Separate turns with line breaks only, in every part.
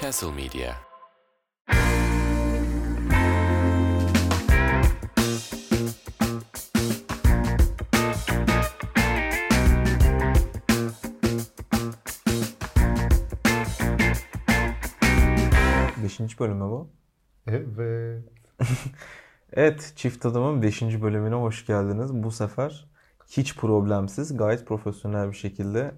Castle Media.
Beşinci bölümü bu.
Evet.
Evet, Çift Adam'ın 5. bölümüne hoş geldiniz. Bu sefer hiç problemsiz, gayet profesyonel bir şekilde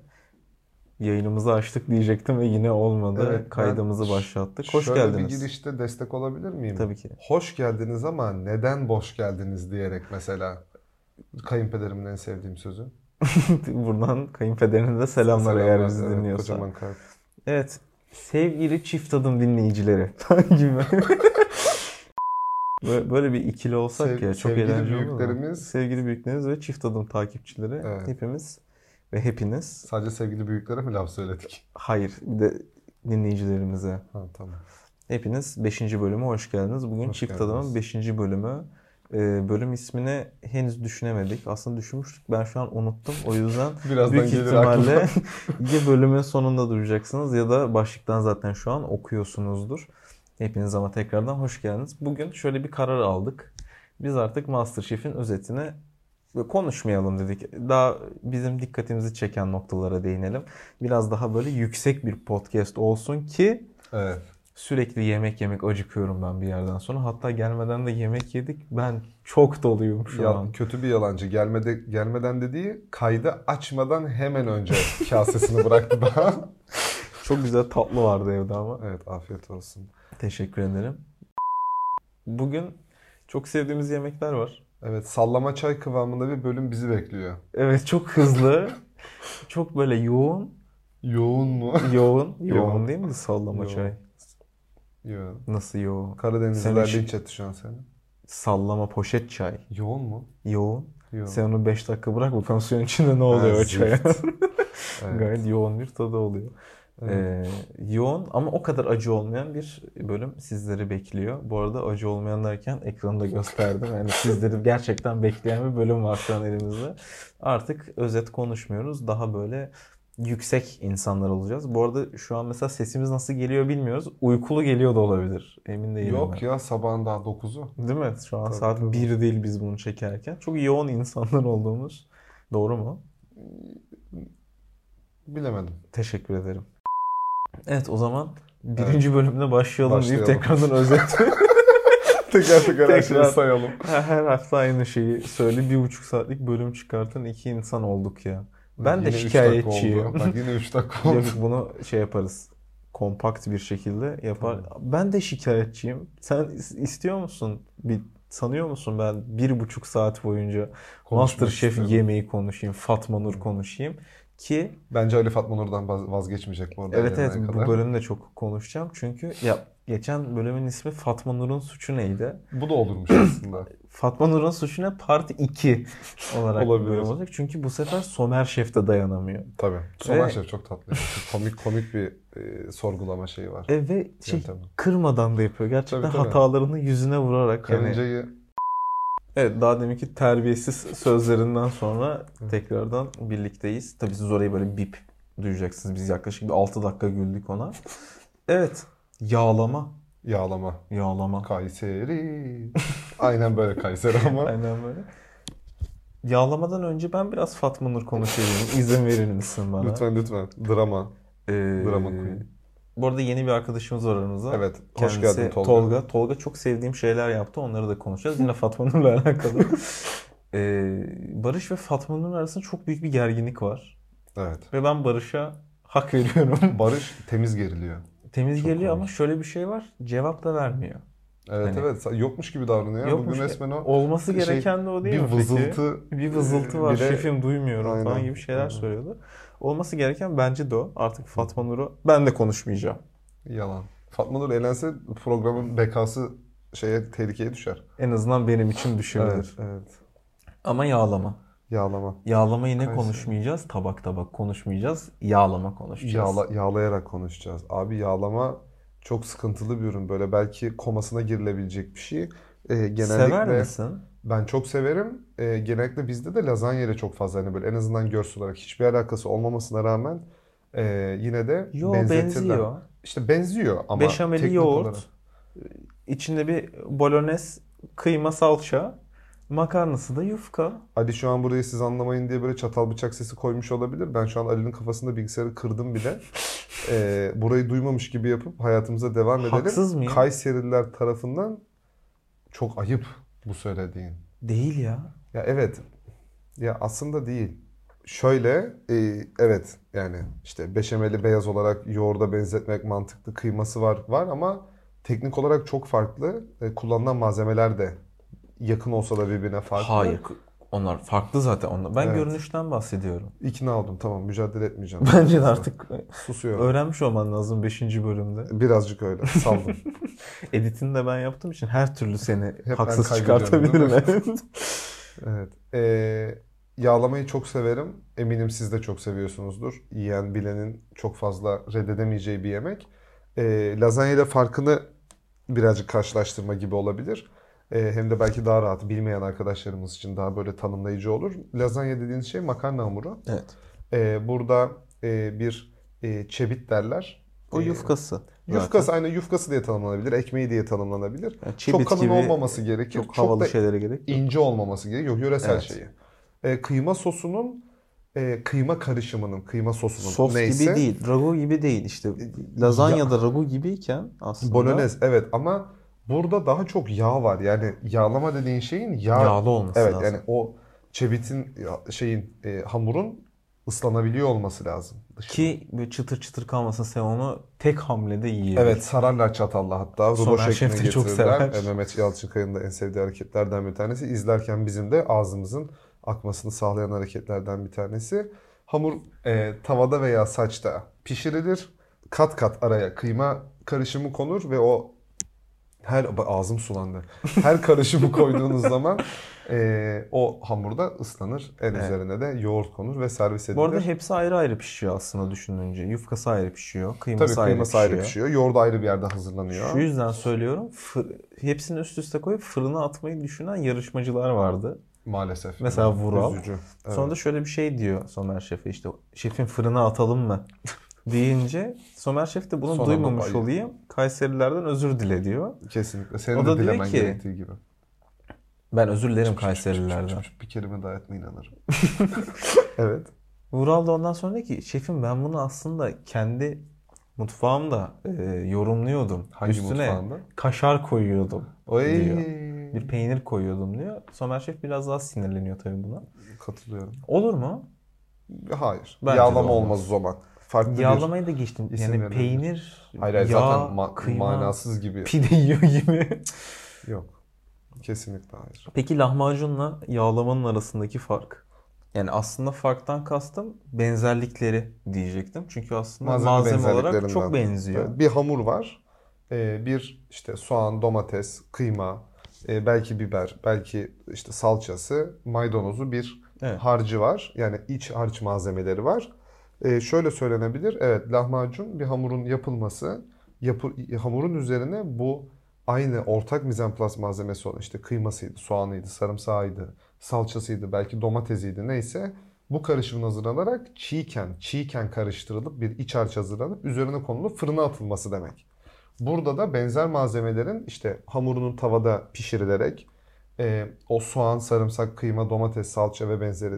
yayınımızı açtık diyecektim ve yine olmadı.
Evet,
Kaydımızı başlattık. Hoş
Şöyle
geldiniz.
bir girişte destek olabilir miyim?
Tabii ki.
Hoş geldiniz ama neden boş geldiniz diyerek mesela. Kayınpederimin en sevdiğim sözü.
Buradan kayınpederine de selamlar, eğer bizi
evet,
dinliyorsa.
Kocaman kalp.
Evet, sevgili Çift Adım dinleyicileri gibi. Böyle- Böyle bir ikili olsak
Sev-
ya çok
sevgili
eğlenceli olur mu?
büyüklerimiz-
Sevgili büyüklerimiz ve Çift Adım takipçileri
Evet.
hepimiz ve hepiniz
Sadece sevgili büyüklere mi laf söyledik?
Hayır, bir de dinleyicilerimize.
Ha tamam.
Hepiniz 5. bölüme hoş geldiniz. Bugün
Hoş
Çift
geldiniz.
Adam'ın 5. bölümü. Ee, bölüm ismini henüz düşünemedik. Aslında düşünmüştük. Ben şu an unuttum. O yüzden
Birazdan
büyük ihtimalle ya bölümün sonunda duyacaksınız ya da başlıktan zaten şu an okuyorsunuzdur. Hepiniz ama tekrardan hoş geldiniz. Bugün şöyle bir karar aldık. Biz artık MasterChef'in özetini konuşmayalım dedik. Daha bizim dikkatimizi çeken noktalara değinelim. Biraz daha böyle yüksek bir podcast olsun ki
Evet.
sürekli yemek yemek acıkıyorum ben bir yerden sonra. Hatta gelmeden de yemek yedik. Ben çok doluyum şu
Ya,
an.
kötü bir yalancı. Gelmede, gelmeden dediği kaydı açmadan hemen önce kasesini bıraktı daha.
Çok güzel tatlı vardı evde ama.
Evet afiyet olsun.
Teşekkür ederim. Bugün çok sevdiğimiz yemekler var.
Evet sallama çay kıvamında bir bölüm bizi bekliyor.
Evet çok hızlı. çok böyle yoğun.
Yoğun mu?
Yoğun.
Yoğun.
değil mi sallama
Yoğun.
çay?
Yoğun.
Nasıl yoğun?
Karadenizliler linç etti şu an seni.
Sallama poşet çay.
Yoğun mu?
Yoğun.
Yoğun.
Sen onu 5 dakika bırak bakalım suyun içinde ne oluyor
Ha,
o çaya.
Evet.
Gayet yoğun bir tadı oluyor.
Evet.
Ee, yoğun ama o kadar acı olmayan bir bölüm sizleri bekliyor. Bu arada acı olmayan derken ekranı da gösterdim. Yani sizleri gerçekten bekleyen bir bölüm var şu an elimizde. Artık özet konuşmuyoruz. Daha böyle yüksek insanlar olacağız. Bu arada şu an mesela sesimiz nasıl geliyor bilmiyoruz. Uykulu geliyor da olabilir. Emin değilim
Yok
ben.
ya sabahın daha 9'u.
Değil mi? Şu an
Tabii,
saat
tabii.
1 değil biz bunu çekerken. Çok yoğun insanlar olduğumuz. Doğru mu?
Bilemedim.
Teşekkür ederim. Evet o zaman birinci bölümde başlayalım, deyip
Başlayalım.
tekrardan özet.
Teker teker her şeyi sayalım.
her, hafta aynı şeyi söyle bir buçuk saatlik bölüm çıkartan iki insan olduk ya. Ben de
Yine dakika
şikayetçiyim.
Bak yine 3 dakika oldu.
Bunu şey yaparız. Kompakt bir şekilde yapar. Ben de şikayetçiyim. Sen is- istiyor musun? Bir sanıyor musun ben bir buçuk saat boyunca
Konuşmak
Masterchef
istiyorum.
yemeği konuşayım, Fatma Nur konuşayım ki
Bence Ali Fatma Nur'dan vaz- vazgeçmeyecek bu arada.
Evet evet
gelene
bu
kadar.
bölümde çok konuşacağım. Çünkü ya geçen bölümün ismi Fatma Nur'un suçu neydi?
Bu da olurmuş aslında.
Fatma Nur'un suçu ne? Part 2 olarak
Olabilir.
bölüm olacak. Çünkü bu sefer Somer Şef de dayanamıyor.
Tabii. Somer
Ve-
Şef çok tatlı. Komik komik bir e, sorgulama şeyi var.
E, ve şey,
Yöntemi.
kırmadan da yapıyor. Gerçekten
Tabii, tabii.
hatalarını yüzüne vurarak. hani-
Karıncayı
Evet daha deminki terbiyesiz sözlerinden sonra tekrardan birlikteyiz. Tabii siz orayı böyle bip duyacaksınız. Biz yaklaşık bir 6 dakika güldük ona. Evet. Yağlama.
yağlama.
Yağlama.
Kayseri. Aynen böyle Kayseri ama.
Aynen böyle. Yağlamadan önce ben biraz Fatma Nur konuşayım. İzin verir misin bana?
lütfen lütfen. Drama.
Ee,
Drama Queen.
Bu arada yeni bir arkadaşımız var aramızda.
Evet. Hoş
Kendisi
geldin Tolga.
Tolga. Tolga çok sevdiğim şeyler yaptı. Onları da konuşacağız. Yine Fatma Nur'la alakalı. Ee, Barış ve Fatma Nur arasında çok büyük bir gerginlik var.
Evet.
Ve ben Barış'a hak veriyorum.
Barış temiz geriliyor.
Temiz
Çok
geliyor ama
komik.
şöyle bir şey var. Cevap da vermiyor.
Evet
Hani-
evet. Yokmuş gibi davranıyor.
Yokmuş.
Bugün resmen o
Olması
şey,
gereken de o değil
bir
mi peki?
vızıltı
Bir vızıltı var.
bir de-
Şefim duymuyorum falan
Aynen.
gibi şeyler
Aynen.
söylüyordu. Olması gereken bence de o. Artık Fatma Nur'u ben de konuşmayacağım.
yalan. Fatma Nur elense programın bekası şeye tehlikeye düşer.
En azından benim için düşebilir.
evet.
Ama yağlama.
Yağlama.
Yağlamayı ne
Kayseri.
konuşmayacağız? Tabak tabak konuşmayacağız. Yağlama konuşacağız.
Yağla, yağlayarak konuşacağız. Abi yağlama çok sıkıntılı bir ürün. Böyle belki komasına girilebilecek bir şey. Ee, genellikle
Sever misin?
ben çok severim. Ee, genellikle bizde de lazanyayla çok fazla hani böyle en azından görsel olarak hiçbir alakası olmamasına rağmen Ee, yine de
Yo
benzetirler.
benziyor.
İşte benziyor ama
Beşameli
teknik
yoğurt,
olarak.
içinde bir bolognese, kıyma, salça, makarnası da yufka.
Ali şu an burayı siz anlamayın diye böyle çatal bıçak sesi koymuş olabilir. Ben şu an Ali'nin kafasında bilgisayarı kırdım bile. Ee, burayı duymamış gibi yapıp hayatımıza devam edelim.
Haksız mıyım?
Kayserililer tarafından çok ayıp bu söylediğin.
Değil ya.
Ya evet. Ya aslında değil. Şöyle, e, evet yani işte beşameli beyaz olarak yoğurda benzetmek mantıklı. Kıyması var var ama teknik olarak çok farklı. E, kullanılan malzemeler de yakın olsa da birbirine farklı.
Hayır. Onlar farklı zaten onlar. Ben
Evet.
görünüşten bahsediyorum.
İkna oldum tamam mücadele etmeyeceğim.
Bence de artık
Susuyorum.
öğrenmiş olman lazım 5. bölümde.
Birazcık öyle. Saldım.
Editini de ben yaptığım için her türlü seni
ben
haksız çıkartabilirim. Evet.
Ee, yağlamayı çok severim. Eminim siz de çok seviyorsunuzdur. Yiyen bilenin çok fazla reddedemeyeceği bir yemek. Ee, lazanya ile farkını birazcık karşılaştırma gibi olabilir. Ee, hem de belki daha rahat bilmeyen arkadaşlarımız için daha böyle tanımlayıcı olur. Lazanya dediğiniz şey makarna hamuru.
evet.
Ee, burada e, bir e, çebit derler.
O
Ee,
yufkası. zaten.
Yufkası aynı yufkası diye tanımlanabilir, ekmeği diye tanımlanabilir.
Yani
çok kalın
gibi
olmaması gerekir.
Çok havalı
da
şeylere gerek yok.
ince olmaması gerekiyor. Yok yöresel
Evet.
şeyi. E, kıyma sosunun e, kıyma karışımının, kıyma sosunun
Sos
neyse.
gibi değil, ragu gibi değil işte. Lazanya da ragu gibiyken aslında
Bolognese evet ama burada daha çok yağ var. Yani yağlama dediğin şeyin yağ
yağlı olması
Evet
lazım.
yani o çebitin şeyin e, hamurun ıslanabiliyor olması lazım. dışına.
Ki böyle çıtır çıtır kalmasın sen onu tek hamlede yiyebil.
Evet sararlar çatalla hatta. Rulo
Somer
şekline
Şef de çok
getirirler.
sever.
E, Mehmet Yalçınkaya'nın da en sevdiği hareketlerden bir tanesi. İzlerken bizim de ağzımızın akmasını sağlayan hareketlerden bir tanesi. Hamur e, tavada veya saçta pişirilir. Kat kat araya kıyma karışımı konur ve o her Bak ağzım sulandı. Her karışımı koyduğunuz zaman e, o hamurda ıslanır. En
Evet.
üzerine de yoğurt konur ve servis edilir.
Bu arada hepsi ayrı ayrı pişiyor aslında düşününce. Yufkası ayrı pişiyor,
Tabii
kıyması,
kıyması
ayrı
ayrı
pişiyor.
pişiyor. Yoğurdu ayrı bir yerde hazırlanıyor.
Şu yüzden söylüyorum. fır- hepsini üst üste koyup fırına atmayı düşünen yarışmacılar vardı.
Maalesef.
Mesela Vural.
Üzücü. Evet.
Sonra da şöyle bir şey diyor Somer Şef'e işte şefin fırına atalım mı deyince Somer Şef de bunu
Son
duymamış
bayı-
olayım. Kayserilerden özür dile diyor.
Kesinlikle. Senin
O
de
da diyor
dilemen
ki-
gerektiği gibi.
Ben özür dilerim Kayserilerden.
Bir kelime daha etme inanırım. evet.
Vural da ondan sonra ki şefim ben bunu aslında kendi mutfağımda e, yorumluyordum.
Hangi
Üstüne
mutfağında?
kaşar koyuyordum
Oy.
diyor. Bir peynir koyuyordum diyor. Somer Şef biraz daha sinirleniyor tabii buna.
Katılıyorum.
Olur mu?
Hayır.
Bence de
Yağlama
olmaz.
olmaz o zaman. Farklı bir...
Yağlamayı da geçtim.
isim
Yani peynir,
Hayır hayır
yağ,
zaten ma-
kıyma,
manasız gibi.
pide yiyor gibi.
Yok. Kesinlikle hayır.
Peki lahmacunla yağlamanın arasındaki fark? Yani aslında farktan kastım benzerlikleri diyecektim. Çünkü aslında
Malzeme
malzeme, olarak çok benziyor.
Bir hamur var. Ee, bir işte soğan, domates, kıyma, e, belki biber, belki işte salçası, maydanozu bir
Evet.
harcı var. Yani iç harç malzemeleri var. Ee, şöyle söylenebilir. Evet lahmacun bir hamurun yapılması. Yapı, hamurun üzerine bu aynı ortak mizemplas malzemesi olan işte kıymasıydı, soğanıydı, sarımsağıydı, salçasıydı, belki domatesiydi neyse bu karışımın hazırlanarak çiğken, çiğken karıştırılıp bir iç harç hazırlanıp üzerine konulup fırına atılması demek. Burada da benzer malzemelerin işte hamurunun tavada pişirilerek e, o soğan, sarımsak, kıyma, domates, salça ve benzeri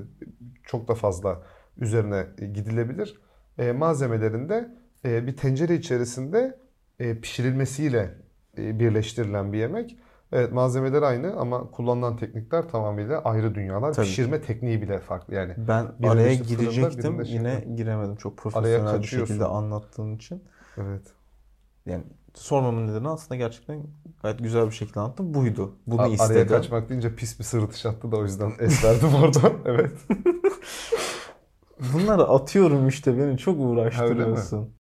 çok da fazla üzerine gidilebilir. E, malzemelerin de e, bir tencere içerisinde e, pişirilmesiyle e, birleştirilen bir yemek. Evet malzemeler aynı ama kullanılan teknikler tamamıyla ayrı dünyalar.
Tabii
Pişirme tekniği bile farklı yani.
Ben araya
işte
girecektim.
şeyde.
Yine giremedim. Çok profesyonel bir şekilde anlattığın için.
Evet.
Yani sormamın nedeni aslında gerçekten gayet güzel bir şekilde anlattım. Buydu. Bunu
A- Araya
istedim.
kaçmak deyince pis bir sırıtış attı da o yüzden es verdim orada. Evet.
Bunları atıyorum işte beni çok uğraştırıyorsun.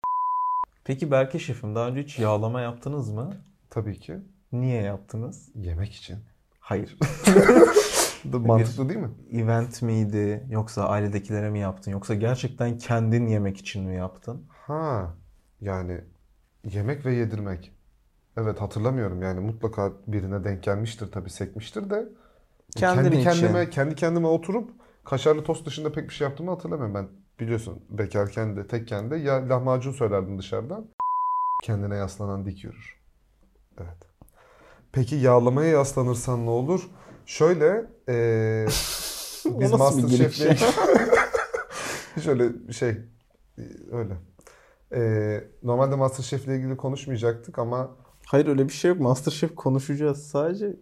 Peki Berke Şefim daha önce hiç yağlama yaptınız mı?
Tabii ki.
Niye yaptınız?
Yemek için.
Hayır.
Mantıklı değil mi?
Event miydi yoksa ailedekilere mi yaptın yoksa gerçekten kendin yemek için mi yaptın?
Ha. Yani yemek ve yedirmek. Evet hatırlamıyorum yani mutlaka birine denk gelmiştir tabii sekmiştir de
Kendin
kendi
için.
kendime kendi kendime oturup kaşarlı tost dışında pek bir şey yaptığımı hatırlamıyorum ben. biliyorsun bekarken de tekken de ya lahmacun söylerdin dışarıdan. Kendine yaslanan dik yürür. Evet. Peki yağlamaya yaslanırsan ne olur? Şöyle eee biz Masterchef'le şöyle şey öyle. Eee normalde Masterchef'le ilgili konuşmayacaktık ama
Hayır öyle bir şey yok. Masterchef konuşacağız. Sadece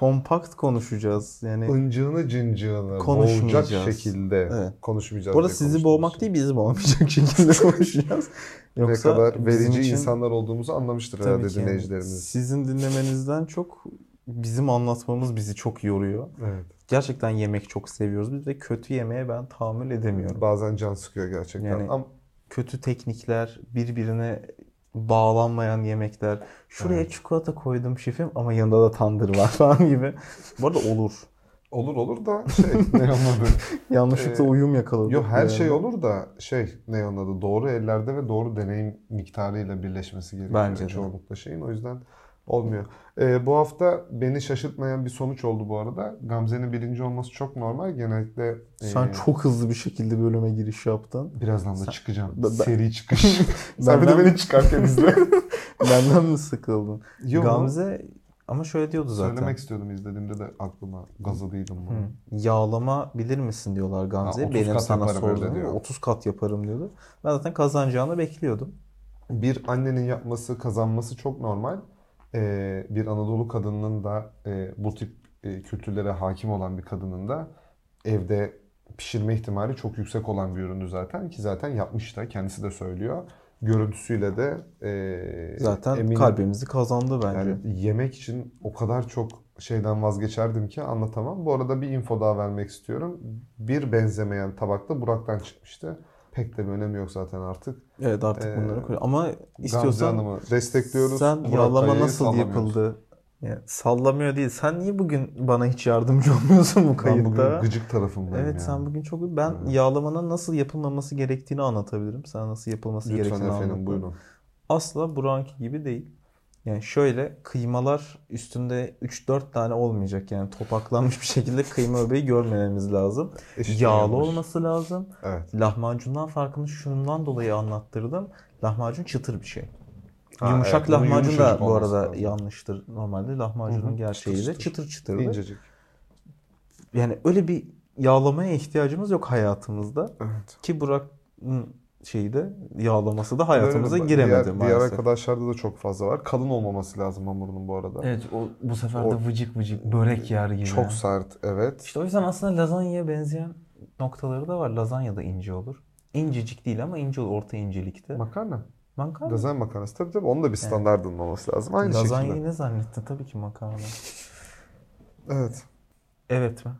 kompakt konuşacağız. Yani
ıncığını cıncığını boğacak şekilde
Evet.
konuşmayacağız.
bu arada
diye
sizi boğmak değil bizi boğmayacak şekilde konuşacağız.
ne
Yoksa
kadar
bizim
verici
için-
insanlar olduğumuzu anlamıştır herhalde
yani
dinleyicilerimiz.
Sizin dinlemenizden çok bizim anlatmamız bizi çok yoruyor.
Evet.
Gerçekten yemek çok seviyoruz. Biz de kötü yemeğe ben tahammül edemiyorum.
Bazen can sıkıyor gerçekten.
Yani-
Ama
Kötü teknikler, birbirine bağlanmayan yemekler. Şuraya
Evet.
çikolata koydum şefim ama yanında da tandır var falan gibi. Bu arada olur.
olur olur da şey ne anladı?
Yanlışlıkla
Ee,
uyum yakaladık.
Yok her
yani.
şey olur da şey ne anladı? Doğru ellerde ve doğru deneyim miktarıyla birleşmesi gerekiyor.
Bence de.
Çoğunlukla şeyin o yüzden olmuyor. Ee, bu hafta beni şaşırtmayan bir sonuç oldu bu arada. Gamze'nin birinci olması çok normal. Genellikle
Sen
e,
çok hızlı bir şekilde bölüme giriş yaptın.
birazdan da çıkacağım.
Ben-
Seri çıkış. Sen bir de beni çıkarken izle.
Benden mi sıkıldın?
Yok.
Gamze ama şöyle diyordu zaten.
Söylemek istiyordum izlediğimde de aklıma gazadıydım bunu.
Yağlama bilir misin diyorlar Gamze.
Ha, 30
Benim sana sorduğum
diyor.
30 kat yaparım diyordu. Ben zaten kazanacağını bekliyordum.
Bir annenin yapması, kazanması çok normal. Ee, bir Anadolu kadınının da e, bu tip e, kültürlere hakim olan bir kadının da evde pişirme ihtimali çok yüksek olan bir üründü zaten ki zaten yapmış da kendisi de söylüyor. Görüntüsüyle de e,
Zaten
eminim-
kalbimizi kazandı bence.
Yani yemek için o kadar çok şeyden vazgeçerdim ki anlatamam. Bu arada bir info daha vermek istiyorum. Bir benzemeyen tabakta Burak'tan çıkmıştı. Pek de bir önemi yok zaten artık.
Evet artık
Ee,
bunları koy. Ama istiyorsan
Hanım'ı destekliyoruz.
sen
Burak
yağlama
Kaya'yı
nasıl yapıldı? Yani sallamıyor değil. Sen niye bugün bana hiç yardımcı olmuyorsun bu
Ben
kayıtta?
bugün gıcık tarafımdayım
Evet
ya.
sen bugün çok ben
Evet.
yağlamanın nasıl yapılmaması gerektiğini anlatabilirim. Sana nasıl yapılması
Lütfen
gerektiğini
efendim
anlatırım.
buyurun.
Asla Burak'ınki gibi değil. Yani şöyle kıymalar üstünde 3-4 tane olmayacak. Yani topaklanmış bir şekilde kıyma öbeği görmememiz lazım.
Eşit
Yağlı
yanlış.
olması lazım.
Evet.
Lahmacundan farkını şundan dolayı anlattırdım. Lahmacun çıtır bir şey.
Ha,
Yumuşak
evet,
lahmacun da bu arada
lazım.
yanlıştır. Normalde lahmacunun
Hı hı,
gerçeği
çıtır
de
çıtır.
çıtır çıtırdır.
İncecik.
Yani öyle bir yağlamaya ihtiyacımız yok hayatımızda.
Evet.
Ki Burak'ın şeyi de yağlaması da hayatımıza
Öyle,
giremedi
diğer,
maalesef.
Diğer arkadaşlarda da çok fazla var. Kalın olmaması lazım hamurunun bu arada.
Evet o bu sefer
O-
de vıcık vıcık börek yer gibi.
Çok sert evet.
İşte o yüzden aslında lazanyaya benzeyen noktaları da var. Lazanya da ince olur. İncecik değil ama ince olur. Orta incelikte.
Makarna.
Makarna.
Lazanya makarnası tabii tabii. Onun da bir standardının olması lazım. Aynı
Lazanyayı
şekilde.
ne zannettin? Tabii ki makarna.
Evet.
Evet mi?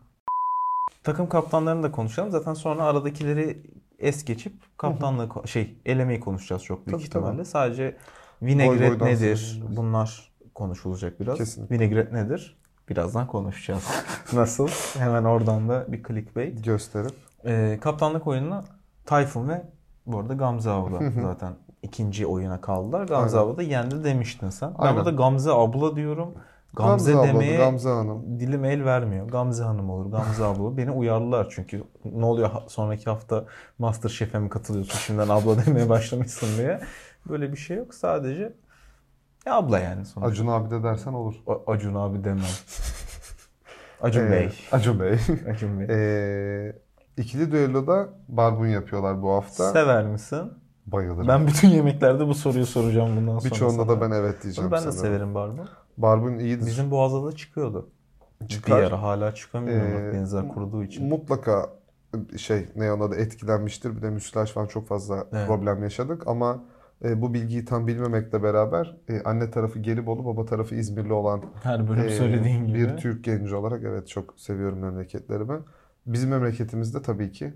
Takım kaptanlarını da konuşalım. Zaten sonra aradakileri es geçip kaptanlığı ko- şey elemeyi konuşacağız çok büyük
Tabii,
ihtimalle.
tabii.
Sadece vinegret nedir? Bunlar konuşulacak biraz.
Kesinlikle.
Vinegret nedir? Birazdan konuşacağız. Nasıl? Hemen oradan da bir clickbait.
Gösterip.
Ee, kaptanlık oyununa Tayfun ve bu arada Gamze abla zaten ikinci oyuna kaldılar. Gamze
Aynen.
abla da yendi demiştin sen. Ben burada Gamze abla diyorum. Gamze,
abla,
demeye
Gamze Hanım.
dilim el vermiyor. Gamze Hanım olur, Gamze abla olur. Beni uyardılar çünkü ne oluyor sonraki hafta Masterchef'e mi katılıyorsun şimdiden abla demeye başlamışsın diye. Böyle bir şey yok. Sadece ya abla yani sonuçta.
Acun abi de dersen olur.
A- Acun abi demem. Acun
Ee,
Bey.
Acun Bey.
Acun Bey.
Ee, ikili düelloda barbun yapıyorlar bu hafta.
Sever misin?
Bayılırım.
Ben bütün yemeklerde bu soruyu soracağım bundan sonra.
Birçoğunda
sana.
da ben evet
Bunu
diyeceğim
ben de
sanırım.
severim barbun.
Barbun iyidir.
Bizim boğazda da çıkıyordu.
Çıkar.
Bir ara hala çıkamıyor
Ee,
benzer kuruduğu için.
Mutlaka şey ne ona da etkilenmiştir. Bir de müsilaj falan çok fazla
Evet.
problem yaşadık ama e, bu bilgiyi tam bilmemekle beraber e, anne tarafı Gelibolu, baba tarafı İzmirli olan
Her bölüm
e,
söylediğin gibi.
bir Türk genci olarak evet çok seviyorum memleketlerimi. Bizim memleketimizde tabii ki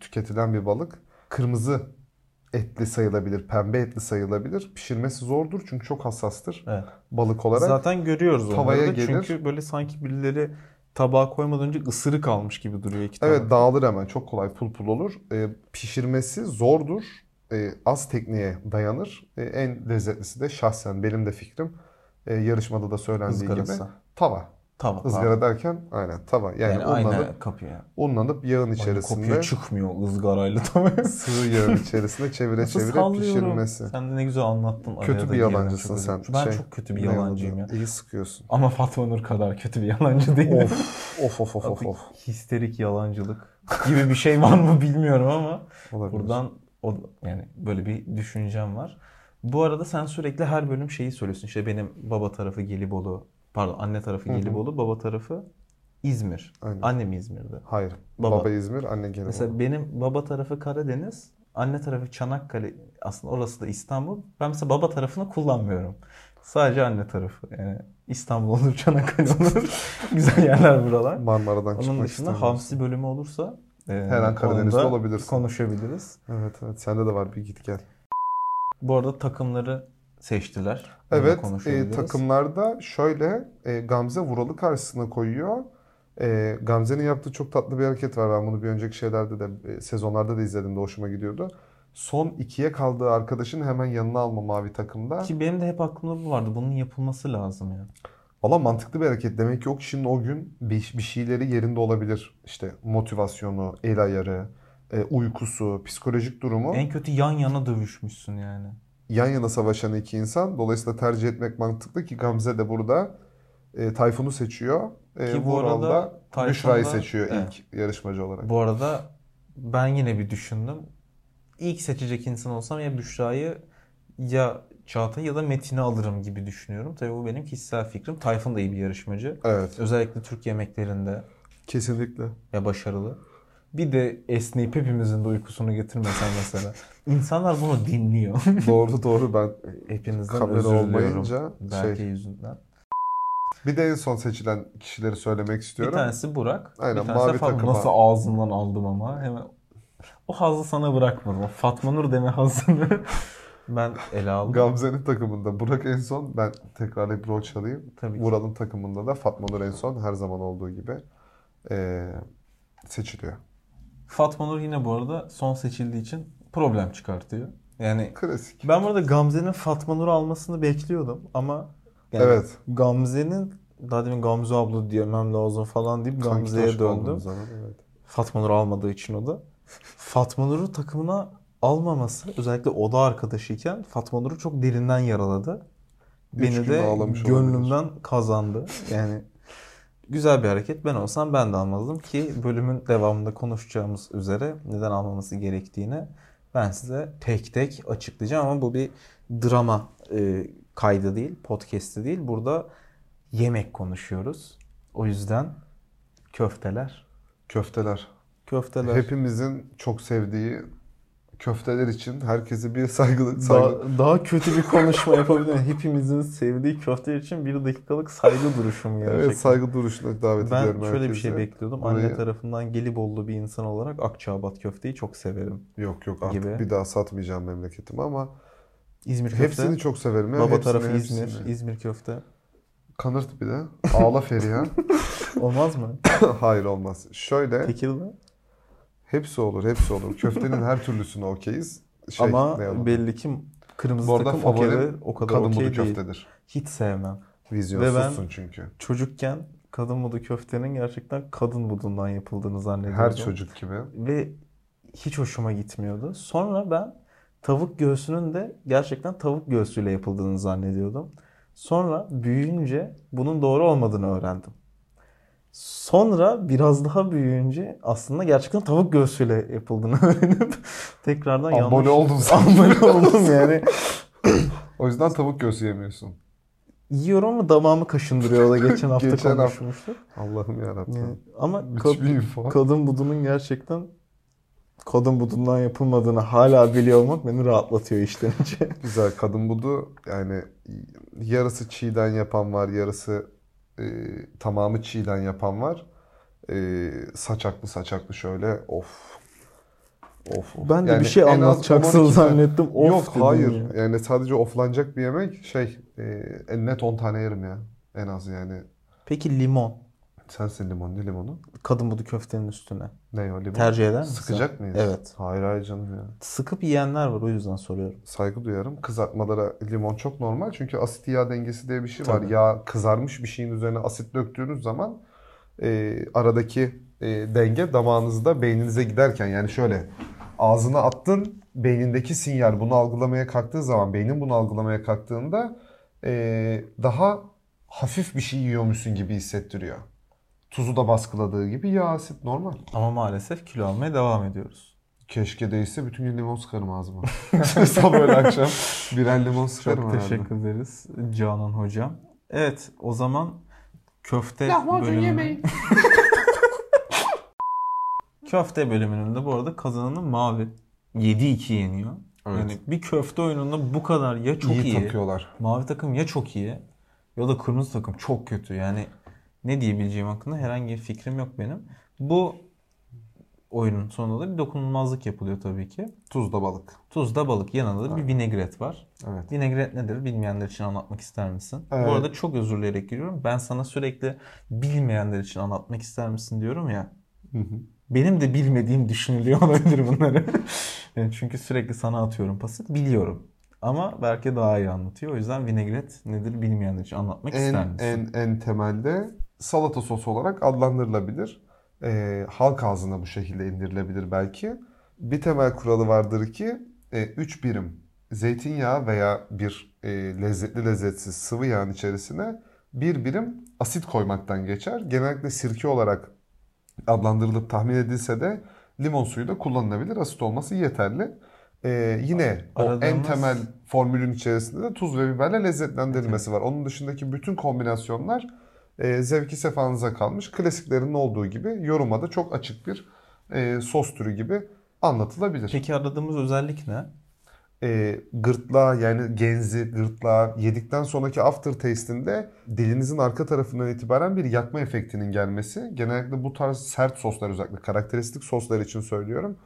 tüketilen bir balık. Kırmızı etli sayılabilir, pembe etli sayılabilir. Pişirmesi zordur çünkü çok hassastır
Evet.
balık olarak.
Zaten görüyoruz
tavaya gelir.
Çünkü böyle sanki birileri tabağa koymadan önce ısırık almış gibi duruyor iki tabak.
Evet dağılır hemen. Çok kolay pul pul olur. Ee, pişirmesi zordur. Ee, az tekniğe dayanır. Ee, en lezzetlisi de şahsen benim de fikrim. ee, yarışmada da söylendiği gibi tava.
Tava.
Izgara derken aynen tava. Yani,
Yani,
unlanıp,
kapıya.
unlanıp yağın
Kapıya
içerisinde
çıkmıyor ızgarayla tava.
sıvı yağın içerisinde çevire çevire pişirilmesi.
Sen de ne güzel anlattın.
Kötü bir yalancısın sen.
Ben
Şey,
çok kötü bir yalancıyım ya.
İyi sıkıyorsun.
Ama Fatma Nur kadar kötü bir yalancı değilim.
Of of of of of. of.
Histerik yalancılık gibi bir şey var mı bilmiyorum ama
Olabilir.
buradan o yani böyle bir düşüncem var. Bu arada sen sürekli her bölüm şeyi söylüyorsun. İşte benim baba tarafı Gelibolu, pardon anne tarafı. Gelibolu, baba tarafı İzmir.
Aynen.
Annem İzmir'de.
Hayır.
Baba.
Baba, İzmir, anne Gelibolu.
Mesela benim baba tarafı Karadeniz, anne tarafı Çanakkale. Aslında orası da İstanbul. Ben mesela baba tarafını kullanmıyorum. Sadece anne tarafı. Yani İstanbul olur, Çanakkale olur. Güzel yerler buralar.
Marmara'dan
Onun
çıkmak
dışında. Hamsi bölümü olursa e,
Her an Karadeniz'de olabilirsin.
Konuşabiliriz.
Evet evet. Sende de var bir git gel.
Bu arada takımları seçtiler.
Evet, e, takımlarda şöyle e, Gamze Vural'ı karşısına koyuyor. E, Gamze'nin yaptığı çok tatlı bir hareket var. Ben bunu bir önceki şeylerde de e, sezonlarda da izledim de hoşuma gidiyordu. Son ikiye kaldığı arkadaşın hemen yanına alma mavi takımda.
Ki benim de hep aklımda bu vardı. Bunun yapılması lazım ya.
Valla mantıklı bir hareket. Demek ki o kişinin o gün bir, bir şeyleri yerinde olabilir. İşte motivasyonu, el ayarı, e, uykusu, psikolojik durumu.
En kötü yan yana dövüşmüşsün yani.
Yan yana savaşan iki insan. Dolayısıyla tercih etmek mantıklı ki Gamze de burada e, Tayfun'u seçiyor. E,
Ki bu
Vural
arada
Büşra'yı seçiyor
Evet.
ilk yarışmacı olarak.
Bu arada ben yine bir düşündüm. İlk seçecek insan olsam ya Büşra'yı ya Çağatay ya da Metin'i alırım gibi düşünüyorum. Tabii bu benim kişisel fikrim. Tayfun da iyi bir yarışmacı.
Evet.
Özellikle Türk yemeklerinde
Kesinlikle.
ya başarılı. Bir de esneyip hepimizin de uykusunu getirmesen mesela. İnsanlar bunu dinliyor.
doğru doğru ben
Hepinizden
kamera
özür diliyorum.
olmayınca
Belki
şey.
yüzünden.
Bir de en son seçilen kişileri söylemek
Bir
istiyorum.
tanesi Burak.
Aynen,
bir tanesi
mavi
Fatma.
takıma.
Nasıl ağzından aldım ama. Hemen o hazzı sana bırakmadım. Fatma Nur deme hazzını ben ele aldım.
Gamze'nin takımında Burak en son ben tekrarlayıp rol çalayım.
Tabii.
Vural'ın takımında da Fatma Nur en son her zaman olduğu gibi e, seçiliyor.
Fatma Nur yine bu arada son seçildiği için problem çıkartıyor. Yani
Klasik.
ben burada Gamze'nin Fatma Nur'u almasını bekliyordum ama yani
Evet.
Gamze'nin daha demin Gamze abla diyemem lazım falan deyip
Sanki
Gamze'ye döndüm.
zaman, evet.
Fatma Nur almadığı için o da. Fatma Nur'u takımına almaması özellikle oda arkadaşıyken Fatma Nur'u çok derinden yaraladı.
Üç
Beni de gönlümden kazandı. Yani güzel bir hareket. Ben olsam ben de almazdım ki bölümün devamında konuşacağımız üzere neden almaması gerektiğini ben size tek tek açıklayacağım ama bu bir drama e, kaydı değil, podcast'i değil. Burada yemek konuşuyoruz. O yüzden köfteler.
Köfteler.
Köfteler.
Hepimizin çok sevdiği köfteler için herkese bir saygı, saygı
Daha, daha kötü bir konuşma yapabilirim. Hepimizin sevdiği köfte için bir dakikalık saygı duruşum gerçekten.
evet, saygı duruşuna davet
ben
ediyorum
şöyle bir şey bekliyordum.
Burayı-
Anne tarafından Gelibolu bir insan olarak Akçaabat köfteyi çok severim.
Yok yok artık
gibi.
bir daha satmayacağım memleketimi ama
İzmir köfte.
hepsini çok severim. ya,
Baba
hepsini,
tarafı
hepsini.
İzmir. İzmir köfte.
Kanırt bir de. Ağla Feriha.
Olmaz mı?
Hayır olmaz. Şöyle
Tekirdağ.
Hepsi olur hepsi olur. Köftenin her türlüsüne okeyiz. Şey,
Ama belli ki kırmızı
Bu arada
takım o kadar,
favorim
o kadar
kadın
okey
budu
değil.
köftedir.
Hiç sevmem.
Vizyonsuzsun çünkü.
Çocukken kadın budu köftenin gerçekten kadın budundan yapıldığını zannediyordum.
Her çocuk gibi.
Ve hiç hoşuma gitmiyordu. Sonra ben tavuk göğsünün de gerçekten tavuk göğsüyle yapıldığını zannediyordum. Sonra büyüyünce bunun doğru olmadığını öğrendim. Sonra biraz daha büyüyünce aslında gerçekten tavuk göğsüyle yapıldığını öğrenip tekrardan yanlış...
Abone oldun sen.
Abone oldum yani.
O yüzden tavuk göğsü yemiyorsun.
Yiyorum ama damağımı kaşındırıyor. Da geçen hafta
Geçen
konuşmuştuk.
Allah'ım yarabbim.
Yani, ama kad- kadın budunun gerçekten kadın budundan yapılmadığını hala biliyor olmak beni rahatlatıyor işten önce.
Güzel kadın budu yani yarısı çiğden yapan var, yarısı e, tamamı çiğden yapan var. E, saçaklı saçaklı şöyle of. Of, of.
Ben de
Yani
bir şey anlatacaksın
10-12 tane-
zannettim. Of
Yok
dedim
hayır.
ya.
Yani sadece oflanacak bir yemek şey e, en net 10 tane yerim ya. En az yani.
Peki limon.
Sensin limon. Ne limonu?
Kadın budu köftenin üstüne.
Ne o limon?
Tercih eder misin?
Sıkacak mıyız?
Evet.
Hayır hayır canım ya.
Sıkıp yiyenler var o yüzden soruyorum.
Saygı duyarım. Kızartmalara limon çok normal. Çünkü asit yağ dengesi diye bir şey var.
Tabii.
Yağ kızarmış bir şeyin üzerine asit döktüğünüz zaman e, aradaki e, denge damağınızda beyninize giderken yani şöyle ağzına attın beynindeki sinyal bunu algılamaya kalktığı zaman beynin bunu algılamaya kalktığında e, daha hafif bir şey yiyormuşsun gibi hissettiriyor. Tuzu da baskıladığı gibi yağ asit normal.
Ama maalesef kilo almaya devam ediyoruz.
Keşke değilse bütün gün limon sıkarım ağzıma. Sabah öğle akşam birer limon sıkarım
Çok
herhalde.
teşekkür ederiz Canan hocam. Evet o zaman köfte
Lahmacun yemeyin.
Köfte bölümünün de bu arada kazananı mavi. 7-2 yeniyor.
Evet.
Yani bir köfte oyununda bu kadar ya çok
iyi,
iyi,
takıyorlar.
mavi takım ya çok iyi ya da kırmızı takım çok kötü. Yani ne diyebileceğim hakkında herhangi bir fikrim yok benim. Bu oyunun sonunda da bir dokunulmazlık yapılıyor tabii ki.
Tuzda balık.
Tuzda balık yanında da bir vinegret var.
Evet.
Vinegret nedir bilmeyenler için anlatmak ister misin?
Evet.
Bu arada çok özür dileyerek giriyorum. Ben sana sürekli bilmeyenler için anlatmak ister misin diyorum ya.
Hı hı.
Benim de bilmediğim düşünülüyor olabilir bunları. Çünkü sürekli sana atıyorum pası. Biliyorum. Ama belki daha iyi anlatıyor. O yüzden vinegret nedir bilmeyenler için anlatmak ister
En,
misin?
en, en temelde salata sosu olarak adlandırılabilir. Ee, halk ağzına bu şekilde indirilebilir belki. Bir temel kuralı vardır ki 3 birim zeytinyağı veya bir e, lezzetli lezzetsiz sıvı yağın içerisine bir birim asit koymaktan geçer. Genellikle sirke olarak adlandırılıp tahmin edilse de limon suyu da kullanılabilir. Asit olması yeterli. Ee, yine o en
Aradığımız-
temel formülün içerisinde de tuz ve biberle lezzetlendirilmesi var. Onun dışındaki bütün kombinasyonlar e, zevki sefanıza kalmış. Klasiklerin olduğu gibi yoruma da çok açık bir e, sos türü gibi anlatılabilir.
Peki aradığımız özellik ne?
E, gırtlağı yani genzi, gırtlağı yedikten sonraki aftertaste'inde dilinizin arka tarafından itibaren bir yakma efektinin gelmesi. Genellikle bu tarz sert soslar özellikle karakteristik soslar için söylüyorum.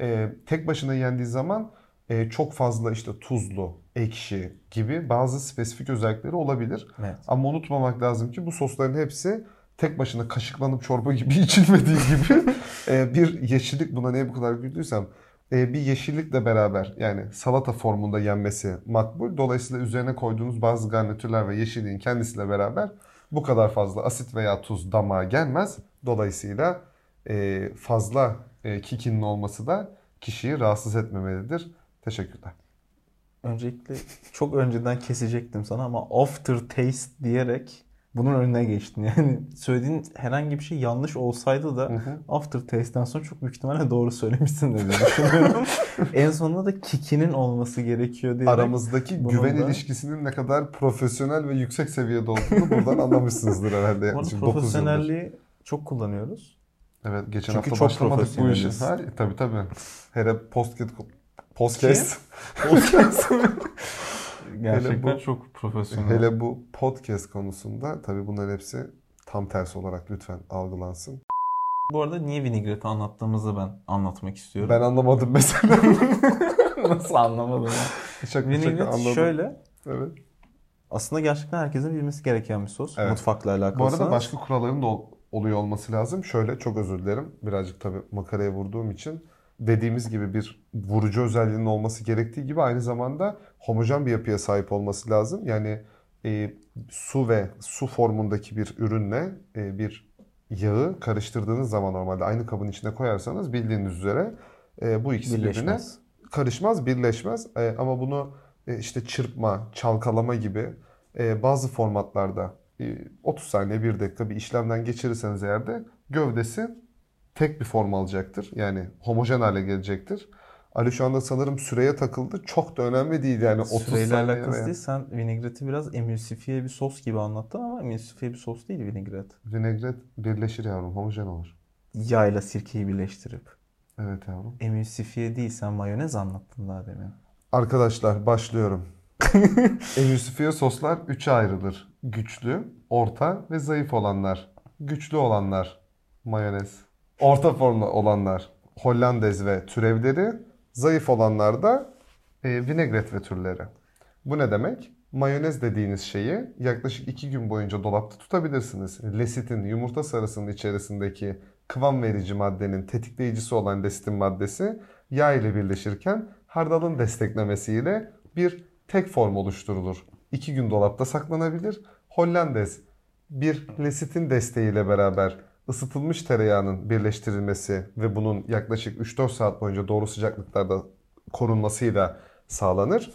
E, tek başına yendiği zaman e, çok fazla işte tuzlu, ekşi gibi bazı spesifik özellikleri olabilir.
Evet.
Ama unutmamak lazım ki bu sosların hepsi tek başına kaşıklanıp çorba gibi içilmediği gibi e, bir yeşillik buna niye bu kadar güldüysem e, bir yeşillikle beraber yani salata formunda yenmesi makbul. Dolayısıyla üzerine koyduğunuz bazı garnitürler ve yeşilliğin kendisiyle beraber bu kadar fazla asit veya tuz damağa gelmez. Dolayısıyla e, fazla e, kikinin olması da kişiyi rahatsız etmemelidir. Teşekkürler.
Öncelikle çok önceden kesecektim sana ama after taste diyerek bunun önüne geçtin. Yani söylediğin herhangi bir şey yanlış olsaydı da after taste'den sonra çok büyük ihtimalle doğru söylemişsin diye düşünüyorum. en sonunda da kikinin olması gerekiyor diyerek.
Aramızdaki güven
da-
ilişkisinin ne kadar profesyonel ve yüksek seviyede olduğunu buradan anlamışsınızdır herhalde.
Bu arada
Yaklaşık 9 yıldır.
profesyonelliği çok kullanıyoruz.
Evet geçen
Çünkü
hafta
çok
başlamadık bu işe. tabii tabii. Hele podcast podcast
Gerçekten
bu-
çok profesyonel.
hele bu podcast konusunda tabii bunların hepsi tam tersi olarak lütfen algılansın.
Bu arada niye vinagreti anlattığımızı ben anlatmak istiyorum.
Ben anlamadım mesela.
Nasıl anlamadım? ya?
şaka
Vinaigrette
anladım.
şöyle
Evet.
aslında gerçekten herkesin bilmesi gereken bir sos.
Evet.
Mutfakla alakalı.
Bu arada başka kuralların da ol- oluyor olması lazım. Şöyle çok özür dilerim. Birazcık tabii makaraya vurduğum için. Dediğimiz gibi bir vurucu özelliğinin olması gerektiği gibi aynı zamanda homojen bir yapıya sahip olması lazım. Yani e, su ve su formundaki bir ürünle e, bir yağı karıştırdığınız zaman normalde aynı kabın içine koyarsanız bildiğiniz üzere e, bu ikisi birbirine
birleşmez.
karışmaz, birleşmez. E, ama bunu e, işte çırpma, çalkalama gibi e, bazı formatlarda e, 30 saniye, 1 dakika bir işlemden geçirirseniz eğer de gövdesi tek bir form alacaktır. Yani homojen hale gelecektir. Ali şu anda sanırım süreye takıldı. Çok da önemli değil yani 30
Süreyle alakası
veya-
değil. Sen vinagreti biraz emülsifiye bir sos gibi anlattın ama emülsifiye bir sos değil vinegret.
Vinegret birleşir yavrum, homojen olur.
Yağ ile sirkeyi birleştirip.
Evet yavrum.
Emülsifiye değil sen mayonez anlattın daha demin.
Arkadaşlar başlıyorum. Emülsifiye soslar üçe ayrılır. Güçlü, orta ve zayıf olanlar. Güçlü olanlar mayonez. Orta formda olanlar Hollandez ve türevleri. Zayıf olanlar da e, vinegret ve türleri. Bu ne demek? mayonez dediğiniz şeyi yaklaşık 2 gün boyunca dolapta tutabilirsiniz. Lesitin yumurta sarısının içerisindeki kıvam verici maddenin tetikleyicisi olan lesitin maddesi yağ ile birleşirken hardalın desteklemesiyle bir tek form oluşturulur. 2 gün dolapta saklanabilir. Hollandaise bir lesitin desteğiyle beraber ısıtılmış tereyağının birleştirilmesi ve bunun yaklaşık 3-4 saat boyunca doğru sıcaklıklarda korunmasıyla sağlanır.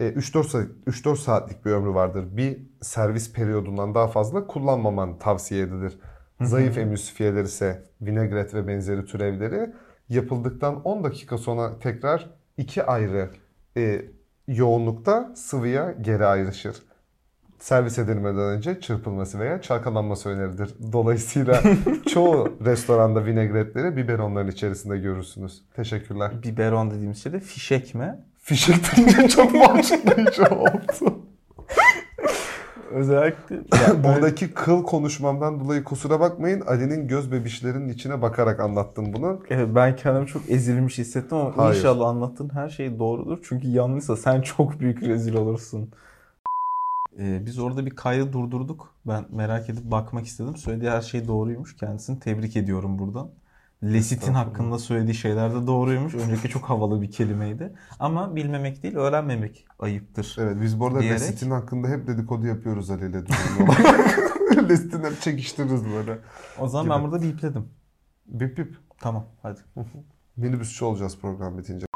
E, 3-4 saat, 3-4 saatlik bir ömrü vardır. Bir servis periyodundan daha fazla kullanmaman tavsiye edilir. Zayıf emülsifiyeler ise vinegret ve benzeri türevleri yapıldıktan 10 dakika sonra tekrar iki ayrı e, yoğunlukta sıvıya geri ayrışır. Servis edilmeden önce çırpılması veya çalkalanması önerilir. Dolayısıyla çoğu restoranda vinegretleri biberonların içerisinde görürsünüz. Teşekkürler.
Biberon dediğimiz şey de fişek mi?
Fişek deyince çok mu açıklayıcı oldu?
Özellikle
Buradaki kıl konuşmamdan dolayı kusura bakmayın. Ali'nin göz bebişlerinin içine bakarak anlattım bunu.
Evet, ben kendimi çok ezilmiş hissettim ama
Hayır.
inşallah anlattığın her şey doğrudur. Çünkü yanlışsa sen çok büyük rezil olursun. Ee, biz orada bir kaydı durdurduk. Ben merak edip bakmak istedim. Söylediği her şey doğruymuş. Kendisini tebrik ediyorum buradan. Lesit'in hakkında söylediği şeyler de doğruymuş. Önceki çok havalı bir kelimeydi. Ama bilmemek değil, öğrenmemek ayıptır.
Evet biz bu arada
Diyerek-
Lesit'in hakkında hep dedikodu yapıyoruz Ali ile düzenli olarak. Lesit'in hep çekiştiririz böyle.
O zaman
Gibi.
ben burada bipledim.
Bip bip.
Tamam, hadi.
Minibüsçü olacağız program bitince.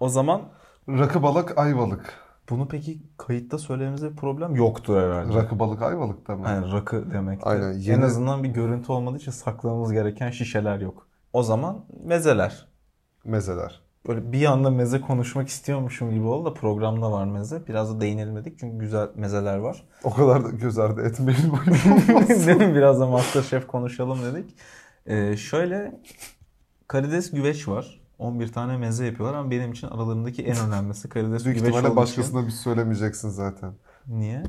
O zaman
Rakı balık ayvalık.
Bunu peki kayıtta söylememize bir problem yoktur herhalde.
Rakı balık ayvalıkta mı?
Yani rakı demek.
Aynen,
En
yeni-
azından bir görüntü olmadığı için saklamamız gereken şişeler yok. O zaman mezeler.
Mezeler.
Böyle bir anda meze konuşmak istiyormuşum gibi oldu da programda var meze. Biraz da değinelim dedik çünkü güzel mezeler var.
O kadar da göz ardı etmeyin.
Değil mi? Biraz da Masterchef konuşalım dedik. Ee, şöyle karides güveç var. 11 tane meze yapıyorlar ama benim için aralarındaki en önemlisi karides
Büyük
güveç
ihtimalle
olduğu için-
başkasına bir söylemeyeceksin zaten.
Niye?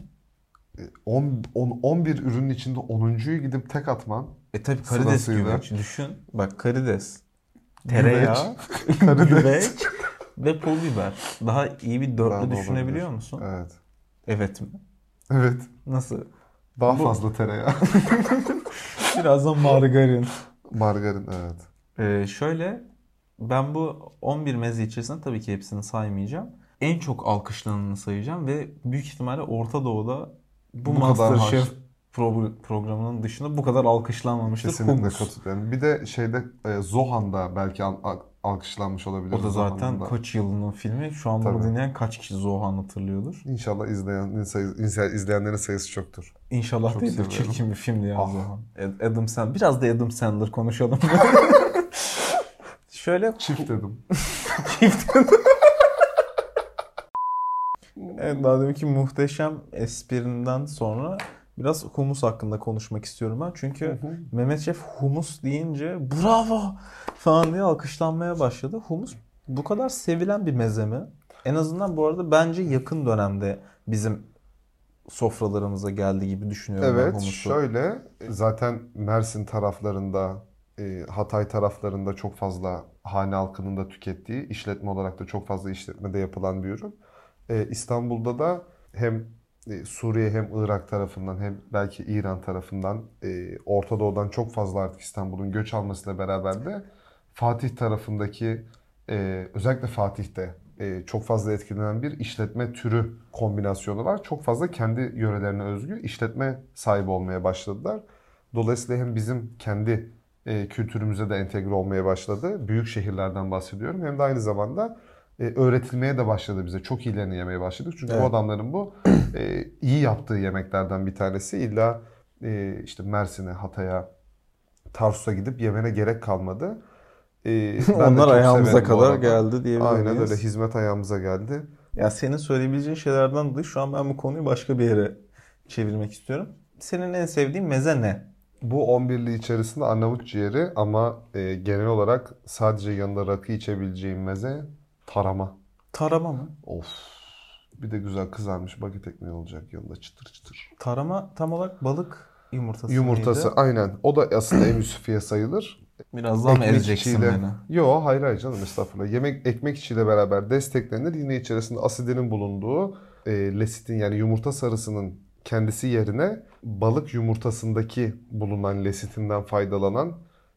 10, 11 ürünün içinde 10.yu gidip tek atman.
E tabi karides güveç. Düşün. Bak karides. Tereyağı,
Karides.
güveç ve pul biber. Daha iyi bir dörtlü
Bravo
düşünebiliyor
olabilir.
musun?
Evet.
Evet mi?
Evet.
Nasıl?
Daha
Bu-
fazla tereyağı.
Biraz da margarin.
Margarin evet.
Ee, şöyle ben bu 11 meze içerisinde tabii ki hepsini saymayacağım. En çok alkışlananını sayacağım ve büyük ihtimalle Orta Doğu'da bu,
Bu kadar
Masterchef
haş.
pro- programının dışında bu kadar alkışlanmamıştır.
Kesinlikle katılıyorum. Bir de şeyde e, Zohan'da belki al- al- alkışlanmış olabilir.
O da zaten
Zohan'ın da.
kaç yılının filmi. Şu an bunu
Tabii.
dinleyen kaç kişi Zohan hatırlıyordur.
İnşallah izleyen, sayı, izleyenlerin sayısı çoktur.
İnşallah
Çok
değildir.
seviyorum.
Çirkin bir filmdi ya
Ah.
Zohan. Ad- Adam Sandler. Biraz da Adam Sandler konuşalım. Şöyle
Çift dedim.
Evet daha deminki muhteşem esprinden sonra biraz humus hakkında konuşmak istiyorum ben. Çünkü Mehmet Şef humus deyince bravo falan diye alkışlanmaya başladı. Humus bu kadar sevilen bir meze mi? En azından bu arada bence yakın dönemde bizim sofralarımıza geldi gibi düşünüyorum ben
Evet şöyle zaten Mersin taraflarında e, Hatay taraflarında çok fazla hane halkının da tükettiği işletme olarak da çok fazla işletmede yapılan bir ürün. E, İstanbul'da da hem e, Suriye hem Irak tarafından hem belki İran tarafından Orta Doğu'dan çok fazla artık İstanbul'un göç almasıyla beraber de Fatih tarafındaki özellikle Fatih'te çok fazla etkilenen bir işletme türü kombinasyonu var. Çok fazla kendi yörelerine özgü işletme sahibi olmaya başladılar. Dolayısıyla hem bizim kendi e, kültürümüze de entegre olmaya başladı. Büyük şehirlerden bahsediyorum. Hem de aynı zamanda e, öğretilmeye de başladı bize. Çok iyilerini yemeye başladık. Çünkü
Evet.
bu adamların bu e, iyi yaptığı yemeklerden bir tanesi. İlla e, işte Mersin'e, Hatay'a, Tarsus'a gidip yemene gerek kalmadı. E,
Onlar ayağımıza kadar geldi diyebilir
Aynen öyle. Hizmet ayağımıza geldi.
Ya senin söyleyebileceğin şeylerden dolayı şu an ben bu konuyu başka bir yere çevirmek istiyorum. Senin en sevdiğin meze ne?
Bu 11'li içerisinde Arnavut ciğeri ama e, genel olarak sadece yanında rakı içebileceğim meze tarama.
Tarama mı?
Of. Bir de güzel kızarmış baget ekmeği olacak yanında çıtır çıtır.
Tarama tam olarak balık yumurtası
Yumurtası
mıydı?
aynen. O da aslında en üsüfiye sayılır.
Biraz daha mı ezeceksin
içiyle...
beni?
Yo hayır hayır canım estağfurullah. Yemek ekmek içiyle beraber desteklenir. Yine içerisinde asidinin bulunduğu e, lesitin yani yumurta sarısının kendisi yerine balık yumurtasındaki bulunan lesitinden faydalanan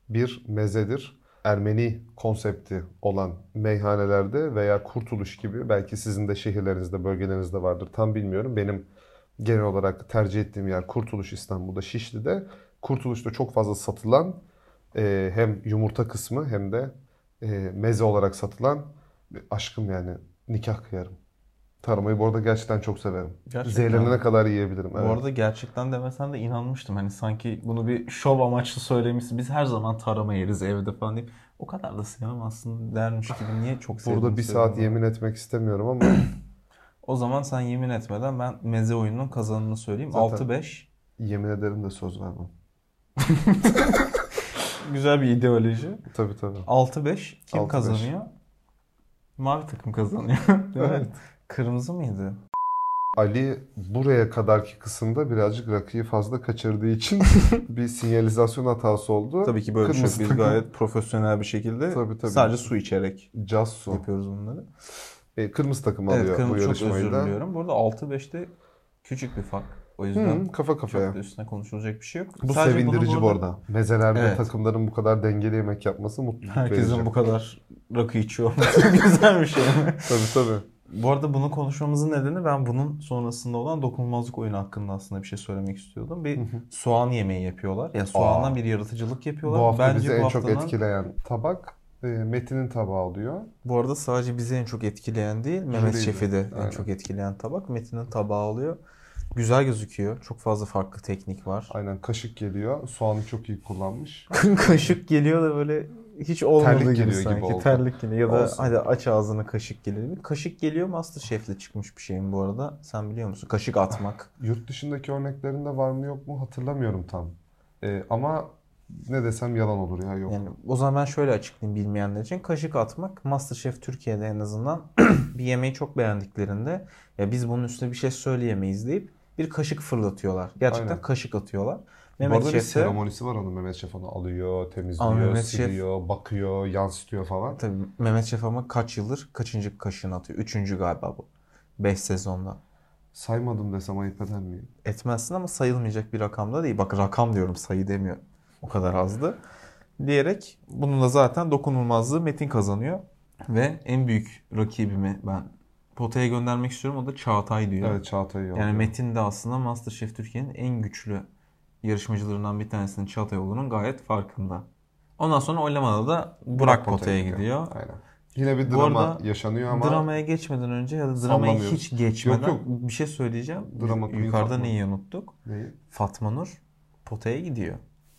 bir mezedir. Ermeni konsepti olan meyhanelerde veya Kurtuluş gibi belki sizin de şehirlerinizde, bölgelerinizde vardır. Tam bilmiyorum. Benim genel olarak tercih ettiğim yer Kurtuluş İstanbul'da, Şişli'de. Kurtuluş'ta çok fazla satılan e, hem yumurta kısmı hem de e, meze olarak satılan aşkım yani nikah kıyarım. Tarmayı bu arada gerçekten çok severim.
Gerçekten.
Zehirlenene kadar yiyebilirim.
Bu
Evet.
arada gerçekten demesen de inanmıştım. Hani sanki bunu bir şov amaçlı söylemişsin. Biz her zaman tarama yeriz evde falan deyip o kadar da sevmem aslında dermiş gibi. Niye çok sevdim?
Burada bir saat yemin etmek istemiyorum ama
O zaman sen yemin etmeden ben meze oyununun kazanını söyleyeyim.
Zaten-
6-5.
yemin ederim de söz vermem.
Güzel bir ideoloji.
Tabii tabii.
6-5 kim
6-5.
kazanıyor? Mavi takım kazanıyor. Değil mi?
Evet.
Kırmızı mıydı?
Ali buraya kadarki kısımda birazcık rakıyı fazla kaçırdığı için bir sinyalizasyon hatası oldu.
Tabii ki böyle bir şey.
Kırmızı
Biz gayet profesyonel bir şekilde
Tabii, tabii.
sadece su içerek
Caz su.
yapıyoruz bunları.
E, kırmızı takım
Evet,
alıyor bu
kırmızı çok
yarışmayı
özür
da.
diliyorum. Burada 6-5'te küçük bir fark. O yüzden
Hı, kafa
çok
kafaya.
da üstüne konuşulacak bir şey yok.
Bu
Sadece
sevindirici bu arada. Mezelerde
Evet.
takımların bu kadar dengeli yemek yapması mutluluk
Herkesin
verici.
bu kadar rakı içiyor olması güzel bir şey?
Tabii tabii.
Bu arada bunu konuşmamızın nedeni ben bunun sonrasında olan dokunulmazlık oyunu hakkında aslında bir şey söylemek istiyordum. Bir soğan yemeği yapıyorlar. Yani soğandan
Aa.
bir yaratıcılık yapıyorlar.
Bu hafta
Bence
bizi
bu
en çok
haftanın-
etkileyen tabak e, Metin'in tabağı oluyor.
Bu arada sadece bizi en çok etkileyen değil, Mehmet Şef'i de en çok etkileyen tabak. Metin'in tabağı oluyor. Güzel gözüküyor. Çok fazla farklı teknik var.
Aynen kaşık geliyor. Soğanı çok iyi kullanmış.
kaşık geliyor da böyle hiç olmadığı
Terlik
gibi
geliyor gibi
sanki.
oldu.
Terlik geliyor ya da
Olsun.
hadi aç ağzını kaşık geliyor. Kaşık geliyor Masterchef'le çıkmış bir şeyim bu arada. Sen biliyor musun? Kaşık atmak.
Yurt dışındaki örneklerinde var mı yok mu hatırlamıyorum tam. E, ama ne desem yalan olur ya yok.
Yani o zaman ben şöyle açıklayayım bilmeyenler için. Kaşık atmak Masterchef Türkiye'de en azından bir yemeği çok beğendiklerinde ya biz bunun üstüne bir şey söyleyemeyiz deyip bir kaşık fırlatıyorlar. Gerçekten
Aynen.
kaşık atıyorlar. Mehmet
bir
Şef de
seremonisi var onun. Mehmet Şef onu alıyor, temizliyor,
Ama Mehmet Şef-
siliyor, bakıyor, yansıtıyor falan.
tabii Mehmet Şef ama kaç yıldır kaçıncı kaşığını atıyor? Üçüncü galiba bu. 5 sezonda.
Saymadım desem ayıp eder miyim?
etmezsin ama sayılmayacak bir rakamda değil. Bak rakam diyorum sayı demiyorum. O kadar azdı. Diyerek bununla zaten dokunulmazlığı Metin kazanıyor. Ve en büyük rakibimi ben potaya göndermek istiyorum. O da Çağatay diyor.
Evet Çağatay alıyor.
yani Metin de aslında Masterchef Türkiye'nin en güçlü yarışmacılarından bir tanesinin Çağatay olduğunun gayet farkında. Ondan sonra oylamada da Burak potaya gidiyor.
Aynen. Yine bir drama
arada
yaşanıyor ama
Dramaya geçmeden önce ya da
Sallamıyoruz.
hiç geçmeden
Yok, yok.
bir şey söyleyeceğim.
Drama
Yukarıda
Fatma.
neyi unuttuk?
Neyi?
Fatma Nur potaya gidiyor.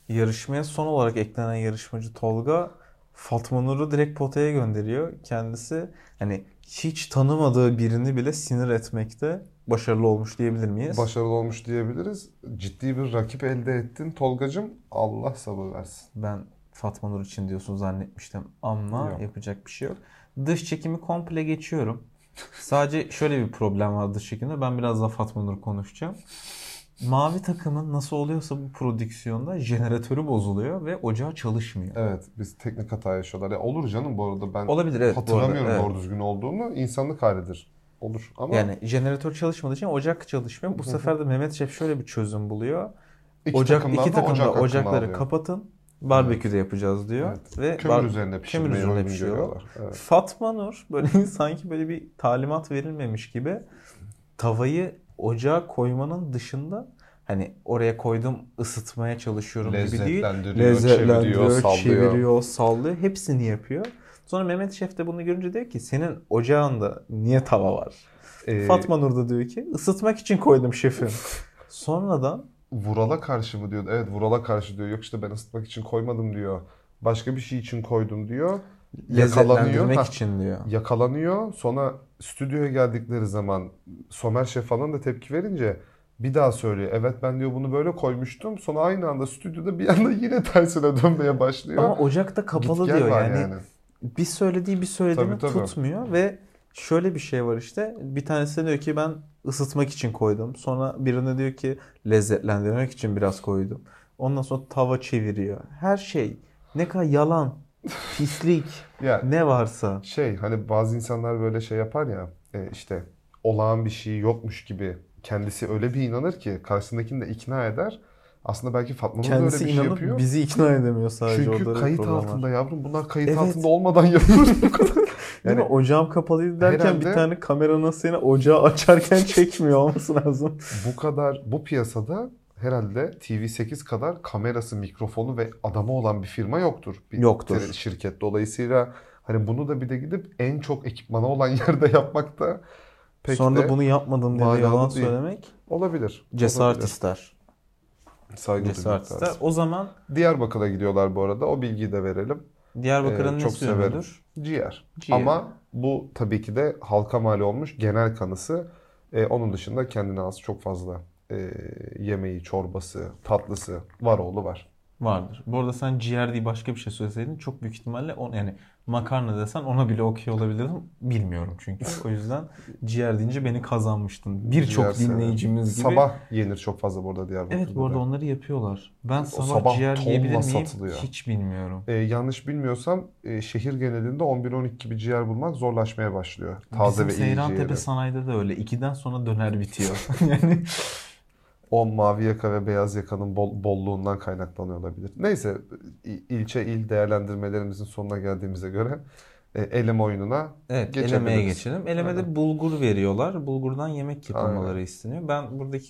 Yarışmaya son olarak eklenen yarışmacı Tolga Fatma Nur'u direkt potaya gönderiyor. Kendisi hani hiç tanımadığı birini bile sinir etmekte başarılı olmuş diyebilir miyiz?
başarılı olmuş diyebiliriz. Ciddi bir rakip elde ettin Tolgacım. Allah sabır versin.
Ben Fatma Nur için diyorsun zannetmiştim ama
Yok.
yapacak bir şey yok. Dış çekimi komple geçiyorum. Sadece şöyle bir problem var dış çekimde. Ben biraz daha Fatma Nur konuşacağım. Mavi takımın nasıl oluyorsa bu prodüksiyonda jeneratörü bozuluyor ve ocağı çalışmıyor.
Evet biz teknik hata yaşıyorlar. Ya olur canım bu arada ben
Olabilir evet. bu arada,
hatırlamıyorum
evet.
doğru düzgün olduğunu. İnsanlık halidir. Olur ama
Yani jeneratör çalışmadığı için ocak çalışmıyor. Bu sefer de Mehmet Şef şöyle bir çözüm buluyor.
iki
Ocak
takımdan
iki
da
takım da
ocak
ocakları
alıyor.
kapatın. Barbeküde yapacağız diyor.
Evet.
Ve
Kömür
kömür
pişirmeyi
üzerine
uygun
pişiriyorlar.
Evet.
Fatma Nur böyle sanki böyle bir talimat verilmemiş gibi tavayı ocağa koymanın dışında hani oraya koydum ısıtmaya çalışıyorum gibi değil.
Lezzetlendiriyor, çeviriyor, sallıyor.
çeviriyor, sallıyor. Hepsini yapıyor. Sonra Mehmet Şef de bunu görünce diyor ki senin ocağında niye tava var?
Ee,
Fatma Nur da diyor ki ısıtmak için koydum şefim. Sonradan
Vural'a karşı mı diyor? Evet Vural'a karşı diyor. Yok işte ben ısıtmak için koymadım diyor. Başka bir şey için koydum diyor. Ha,
için diyor.
Yakalanıyor. Sonra stüdyoya geldikleri zaman Somer Şef falan da tepki verince bir daha söylüyor. Evet ben diyor bunu böyle koymuştum. Sonra aynı anda stüdyoda bir anda yine tersine dönmeye başlıyor.
Ama ocakta kapalı
Git
diyor
var
yani. Bir söylediği bir söylediğini
Tabii, tabii.
tutmuyor ve şöyle bir şey var işte. Bir tanesi diyor ki ben ısıtmak için koydum. Sonra birine diyor ki lezzetlendirmek için biraz koydum. Ondan sonra tava çeviriyor. Her şey Ne kadar yalan, pislik,
Ya
ne varsa.
şey hani bazı insanlar böyle şey yapar ya e, işte olağan bir şey yokmuş gibi kendisi öyle bir inanır ki karşısındakini de ikna eder. Aslında belki Fatma Nur da öyle bir şey yapıyor.
bizi ikna edemiyor sadece.
Çünkü kayıt
problem var.
altında yavrum bunlar kayıt
Evet.
altında olmadan yapılır bu kadar.
Değil
Yani
mi? Ocağım kapalıydı derken
Herhalde-
bir tane kamera nasıl yine ocağı açarken çekmiyor olması lazım.
bu kadar bu piyasada herhalde TV8 kadar kamerası, mikrofonu ve adamı olan bir firma yoktur. Bir
Yoktur.
Şirket. Dolayısıyla hani bunu da bir de gidip en çok ekipmanı olan yerde yapmak da pek
Sonra
de
da bunu yapmadım diye yalan
değil.
söylemek
olabilir.
cesaret
Olabilir.
ister.
Saygı
Cesaret ister. O zaman
Diyarbakır'a gidiyorlar bu arada. O bilgiyi de verelim.
Diyarbakır'ın
Ee, çok severim.
ünlüdür?
Ciğer.
Ciğer.
Ama bu tabii ki de halka mal olmuş genel kanısı. Ee, onun dışında kendine az çok fazla e, yemeği, çorbası, tatlısı var oğlu var.
Vardır. Bu arada sen ciğer diye başka bir şey söyleseydin çok büyük ihtimalle on, yani makarna desen ona bile okey olabilirdim. Bilmiyorum çünkü. O yüzden ciğer deyince beni kazanmıştın. Birçok dinleyicimiz gibi.
Sabah yenir çok fazla burada Diyarbakır'da.
Evet bu arada
da.
onları yapıyorlar. Ben sabah,
sabah
ciğer yiyebilir miyim?
satılıyor.
Hiç bilmiyorum.
Ee, yanlış bilmiyorsam e, şehir genelinde 11-12 gibi ciğer bulmak zorlaşmaya başlıyor. Taze
Bizim
ve iyi
Seyrantepe
ciğeri.
sanayide de öyle. İkiden sonra döner bitiyor. yani
O mavi yaka ve beyaz yakanın bol, bolluğundan kaynaklanıyor olabilir. Neyse il- ilçe il değerlendirmelerimizin sonuna geldiğimize göre e, eleme oyununa
Evet, elemeye geçelim. Elemede
Aynen.
bulgur veriyorlar. Bulgurdan yemek yapılmaları
Aynen.
isteniyor. Ben buradaki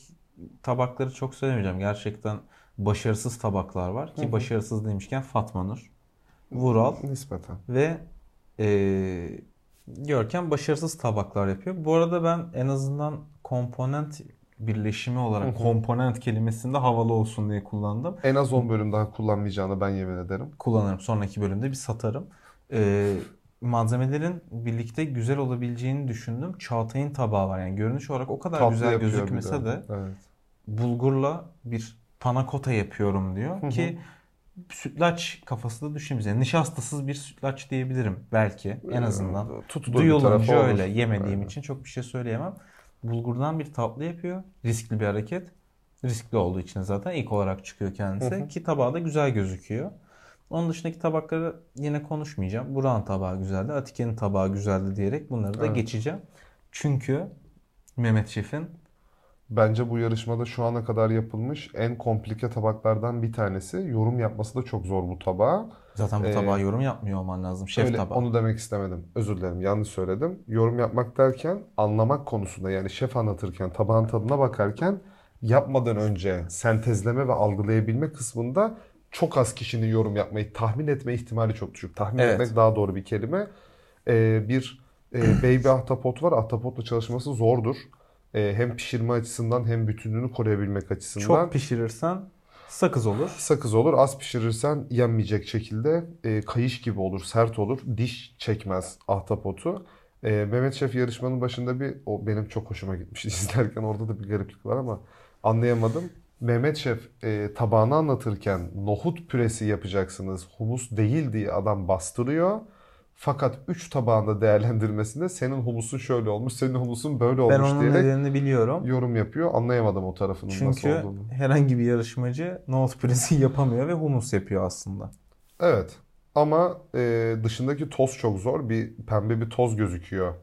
tabakları çok söylemeyeceğim. Gerçekten başarısız tabaklar var. Ki
Hı hı.
başarısız demişken Fatma Nur, Vural
nispeten.
ve eee Görkem başarısız tabaklar yapıyor. Bu arada ben en azından komponent birleşimi olarak komponent kelimesini de havalı olsun diye kullandım.
En az 10 bölüm daha kullanmayacağını ben yemin ederim.
kullanırım. Sonraki bölümde bir satarım. Ee, malzemelerin birlikte güzel olabileceğini düşündüm. Çağatay'ın tabağı var. Yani görünüş olarak o kadar
Tatlı
güzel gözükmese de
Evet.
bulgurla bir panakota yapıyorum diyor
Hı hı.
ki sütlaç kafası da düşünmüş. Yani nişastasız bir sütlaç diyebilirim belki en azından.
Ee, Tutulur bir tarafı
Duyulunca öyle yemediğim
Aynen.
için çok bir şey söyleyemem. Bulgurdan bir tatlı yapıyor. Riskli bir hareket. Riskli olduğu için zaten ilk olarak çıkıyor kendisi.
Hı hı.
Ki tabağı da güzel gözüküyor. Onun dışındaki tabakları yine konuşmayacağım. Burak'ın tabağı güzeldi. Atike'nin tabağı güzeldi diyerek bunları da
Evet.
geçeceğim. Çünkü Mehmet Şef'in
Bence bu yarışmada şu ana kadar yapılmış en komplike tabaklardan bir tanesi. Yorum yapması da çok zor bu tabağa.
Zaten bu
Ee,
tabağa yorum yapmıyor olman lazım. Şef
Öyle,
tabağı.
onu demek istemedim. Özür dilerim. Yanlış söyledim. Yorum yapmak derken anlamak konusunda yani şef anlatırken, tabağın tadına bakarken yapmadan önce sentezleme ve algılayabilme kısmında çok az kişinin yorum yapmayı tahmin etme ihtimali çok düşük. Tahmin
Evet.
etmek daha doğru bir kelime. Ee, bir e, baby ahtapot var. Ahtapotla çalışması zordur. Ee, hem pişirme açısından hem bütünlüğünü koruyabilmek açısından.
Çok pişirirsen sakız olur.
Sakız olur. Az pişirirsen yenmeyecek şekilde e, kayış gibi olur, sert olur. Diş çekmez ahtapotu. E, Mehmet Şef yarışmanın başında bir, o benim çok hoşuma gitmişti izlerken orada da bir gariplik var ama anlayamadım. Mehmet Şef e, tabağını anlatırken nohut püresi yapacaksınız, humus değil diye adam bastırıyor. Fakat 3 tabağında değerlendirmesinde senin humusun şöyle olmuş, senin humusun böyle olmuş
Ben onun
diyerek
nedenini biliyorum.
yorum yapıyor. Anlayamadım o tarafının nasıl
Çünkü
olduğunu.
herhangi bir yarışmacı nohut püresi yapamıyor ve humus yapıyor aslında.
Evet. Ama e, dışındaki toz çok zor. Bir pembe bir toz gözüküyor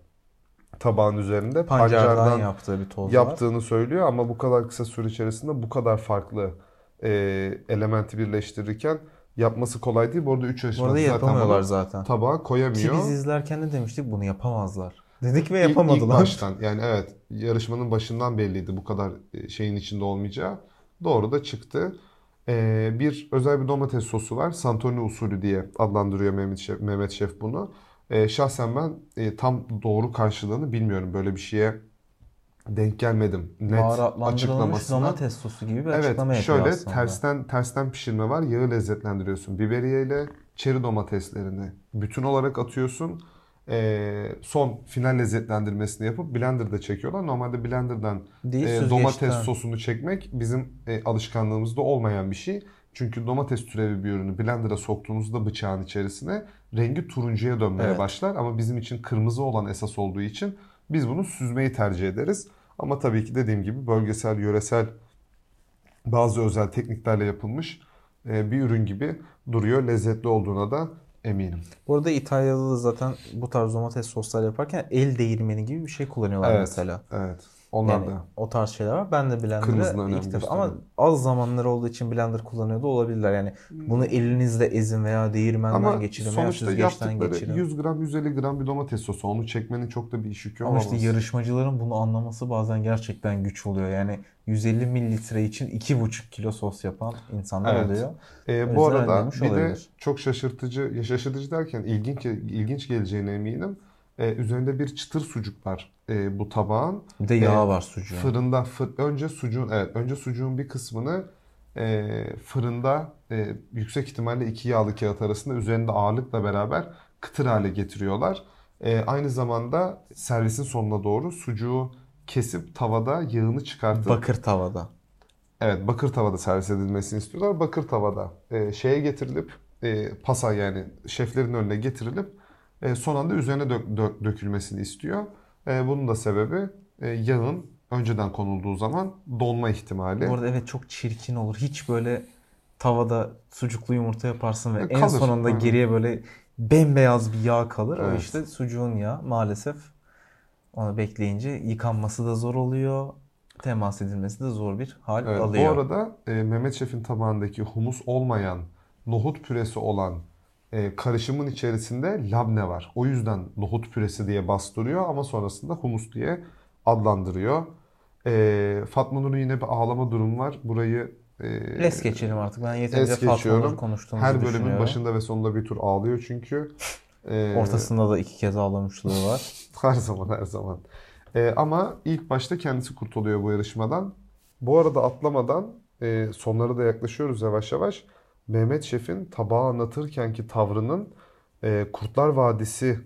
tabağın üzerinde.
Pancardan,
Pancardan
yaptığı bir toz var.
yaptığını söylüyor ama bu kadar kısa süre içerisinde bu kadar farklı e, elementi birleştirirken yapması kolay değil. Bu arada 3
Bu
yaşında
arada
zaten
yapamıyorlar
bunu
zaten.
tabağa
Ki
koyamıyor.
biz izlerken de demiştik bunu yapamazlar. Dedik ve
İlk-
yapamadılar.
İlk baştan yani evet yarışmanın başından belliydi bu kadar e, şeyin içinde olmayacağı. Doğru da çıktı. Ee, bir özel bir domates sosu var. Santoni usulü diye adlandırıyor Mehmet Şef, Mehmet Şef bunu. Ee, şahsen ben e, tam doğru karşılığını bilmiyorum. Böyle bir şeye denk gelmedim. Net açıklamasına.
domates sosu gibi bir
Evet,
açıklama yapıyor
şöyle
aslında.
tersten tersten pişirme var. Yağı lezzetlendiriyorsun. Biberiye ile çeri domateslerini bütün olarak atıyorsun. Ee, son final lezzetlendirmesini yapıp blenderda çekiyorlar. Normalde blenderdan
Değil,
e, domates sosunu çekmek bizim e, alışkanlığımızda olmayan bir şey. Çünkü domates türevi bir ürünü blender'a soktuğunuzda bıçağın içerisine rengi turuncuya dönmeye
Evet.
başlar. Ama bizim için kırmızı olan esas olduğu için biz bunu süzmeyi tercih ederiz. Ama tabii ki dediğim gibi bölgesel, yöresel bazı özel tekniklerle yapılmış e, bir ürün gibi duruyor. Lezzetli olduğuna da eminim.
Bu arada İtalya'da da zaten bu tarz domates soslar yaparken el değirmeni gibi bir şey kullanıyorlar
Evet.
mesela.
Evet. Onlar
Yani
da.
o tarz şeyler var. Ben de blender'ı ilk defa ama az zamanları olduğu için blender kullanıyor da olabilirler. Yani bunu elinizle ezin veya değirmenden
Ama
geçirin veya
sonuçta
süzgeçten geçirin.
100 gram 150 gram bir domates sosu. Onu çekmenin çok da bir iş yükü
Ama işte yarışmacıların bunu anlaması bazen gerçekten güç oluyor. Yani 150 mililitre için 2,5 kilo sos yapan insanlar
Evet.
oluyor.
Ee, bu arada bir de
olabilir.
çok şaşırtıcı, ya şaşırtıcı derken ilginç ilginç geleceğine eminim. Ee, üzerinde bir çıtır sucuk var ee, bu tabağın.
Bir de yağ
Ee,
var sucuğun.
Fırında fır, önce sucuğun evet önce sucuğun bir kısmını e, fırında e, yüksek ihtimalle iki yağlı kağıt arasında üzerinde ağırlıkla beraber kıtır hale getiriyorlar. E, aynı zamanda servisin sonuna doğru sucuğu kesip tavada yağını çıkartıp
Bakır tavada.
Evet, bakır tavada servis edilmesini istiyorlar. Bakır tavada e, şeye getirilip e, pasa yani şeflerin önüne getirilip e, son anda üzerine dök- dök- dökülmesini istiyor. E, bunun da sebebi e, yağın önceden konulduğu zaman donma ihtimali.
Bu arada evet çok çirkin olur. Hiç böyle tavada sucuklu yumurta yaparsın ve
E,
en
kalır.
sonunda
Aynen.
geriye böyle bembeyaz bir yağ kalır. O
Evet.
işte sucuğun yağı maalesef onu bekleyince yıkanması da zor oluyor. Temas edilmesi de zor bir hal
Evet, bu
alıyor.
arada e, Mehmet Şef'in tabağındaki humus olmayan, nohut püresi olan e, karışımın içerisinde labne var. O yüzden nohut püresi diye bastırıyor ama sonrasında humus diye adlandırıyor. E, Fatma Nur'un yine bir ağlama durumu var. Burayı e,
Es geçelim artık. Ben yeterince Fatma. Nur konuştuğumuzu
Her bölümün başında ve sonunda bir tur ağlıyor çünkü. E,
Ortasında da iki kez ağlamışlığı var.
Her zaman her zaman. Ee, ama ilk başta kendisi kurtuluyor bu yarışmadan. Bu arada atlamadan e, sonlara da yaklaşıyoruz yavaş yavaş. Mehmet Şef'in tabağı anlatırkenki tavrının e, Kurtlar Vadisi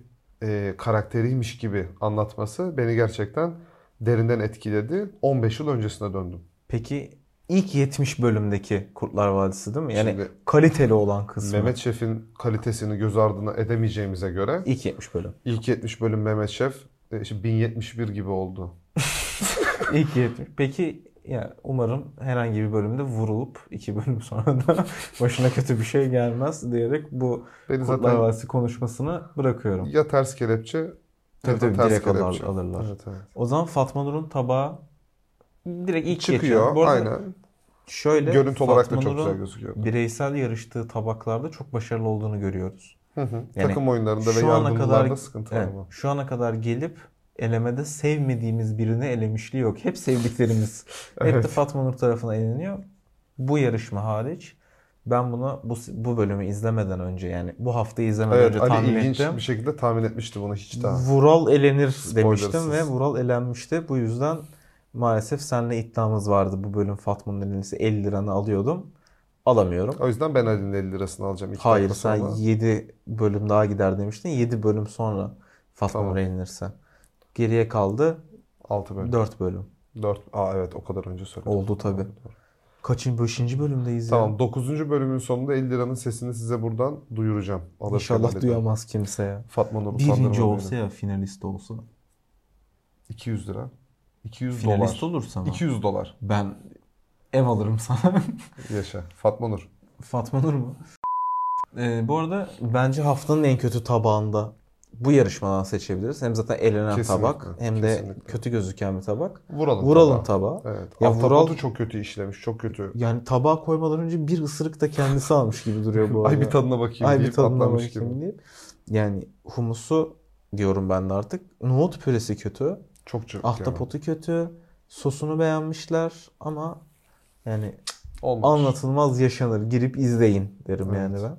e, karakteriymiş gibi anlatması beni gerçekten derinden etkiledi. 15 yıl öncesine döndüm.
Peki ilk 70 bölümdeki Kurtlar Vadisi değil mi? Yani
Şimdi-
kaliteli olan kısmı.
Mehmet Şef'in kalitesini göz ardına edemeyeceğimize göre
İlk 70 bölüm.
ilk 70 bölüm Mehmet Şef e, işte 1071 gibi oldu.
İlk 70. Peki ya umarım herhangi bir bölümde vurulup iki bölüm sonra da başına kötü bir şey gelmez diyerek bu
Beni zaten
Vadisi konuşmasını bırakıyorum.
ya ters kelepçe
Tabii tabii
ters
direkt
kelepçe.
alırlar.
Evet, evet.
O zaman Fatma Nur'un tabağı direkt ilk geçiyor.
Çıkıyor
Bu arada
aynen.
Şöyle
Görüntü olarak da
Fatma
çok güzel gözüküyor.
bireysel yarıştığı tabaklarda çok başarılı olduğunu görüyoruz.
Hı hı.
Yani
Takım oyunlarında ve yardımcılarda
kadar
sıkıntı
evet,
var ama.
şu ana kadar gelip elemede sevmediğimiz birini elemişliği yok. Hep sevdiklerimiz. Hep de
Evet.
Fatma Nur tarafına eleniyor. Bu yarışma hariç ben bunu bu, bu bölümü izlemeden önce yani bu haftayı izlemeden
Evet
önce
Ali
tahmin
ilginç
ettim.
bir şekilde tahmin etmişti bunu hiç daha.
Vural elenir
Spoilersız.
demiştim ve Vural elenmişti. Bu yüzden maalesef seninle iddiamız vardı. Bu bölüm Fatma'nın elenirse 50 liranı alıyordum. Alamıyorum.
O yüzden ben Ali'nin 50 lirasını alacağım ilk
Hayır sen
sonra.
7 bölüm daha gider demiştin. 7 bölüm sonra Fatma
Tamam.
Elenirse. Geriye kaldı
6 bölüm.
4 bölüm.
4. Aa evet o kadar önce söyledim.
Oldu tabii. Kaçıncı 5. bölümdeyiz ya?
Tamam 9. bölümün sonunda 50 liranın sesini size buradan duyuracağım. Alırken
İnşallah
Ali'den.
duyamaz kimse ya.
Fatma Nur
Birinci olsa
beni.
ya finalist olsa.
200 lira. 200
Finalist
dolar.
olursa mı?
200 dolar.
Ben ev alırım sana.
Yaşa. Fatma Nur.
Fatma Nur mu? Ee, bu arada bence haftanın en kötü tabağında bu yarışmadan seçebiliriz. Hem zaten elenen
Kesinlikle,
tabak hem de
kesinlikle.
kötü gözüken bir tabak.
Vuralım.
Vural'ın
tabağı.
tabağı.
Evet.
Ya Vural-
çok kötü işlemiş. Çok kötü.
Yani tabağa koymadan önce bir ısırık da kendisi almış gibi duruyor bu arada.
Ay bir tadına bakayım
Ay bir tadına bakayım
gibi.
deyip. Yani humusu diyorum ben de artık. Nohut püresi kötü.
Çok çok
Ahtapotu kötü. Sosunu beğenmişler ama yani
Olmamış.
anlatılmaz yaşanır. Girip izleyin derim
Evet.
yani ben.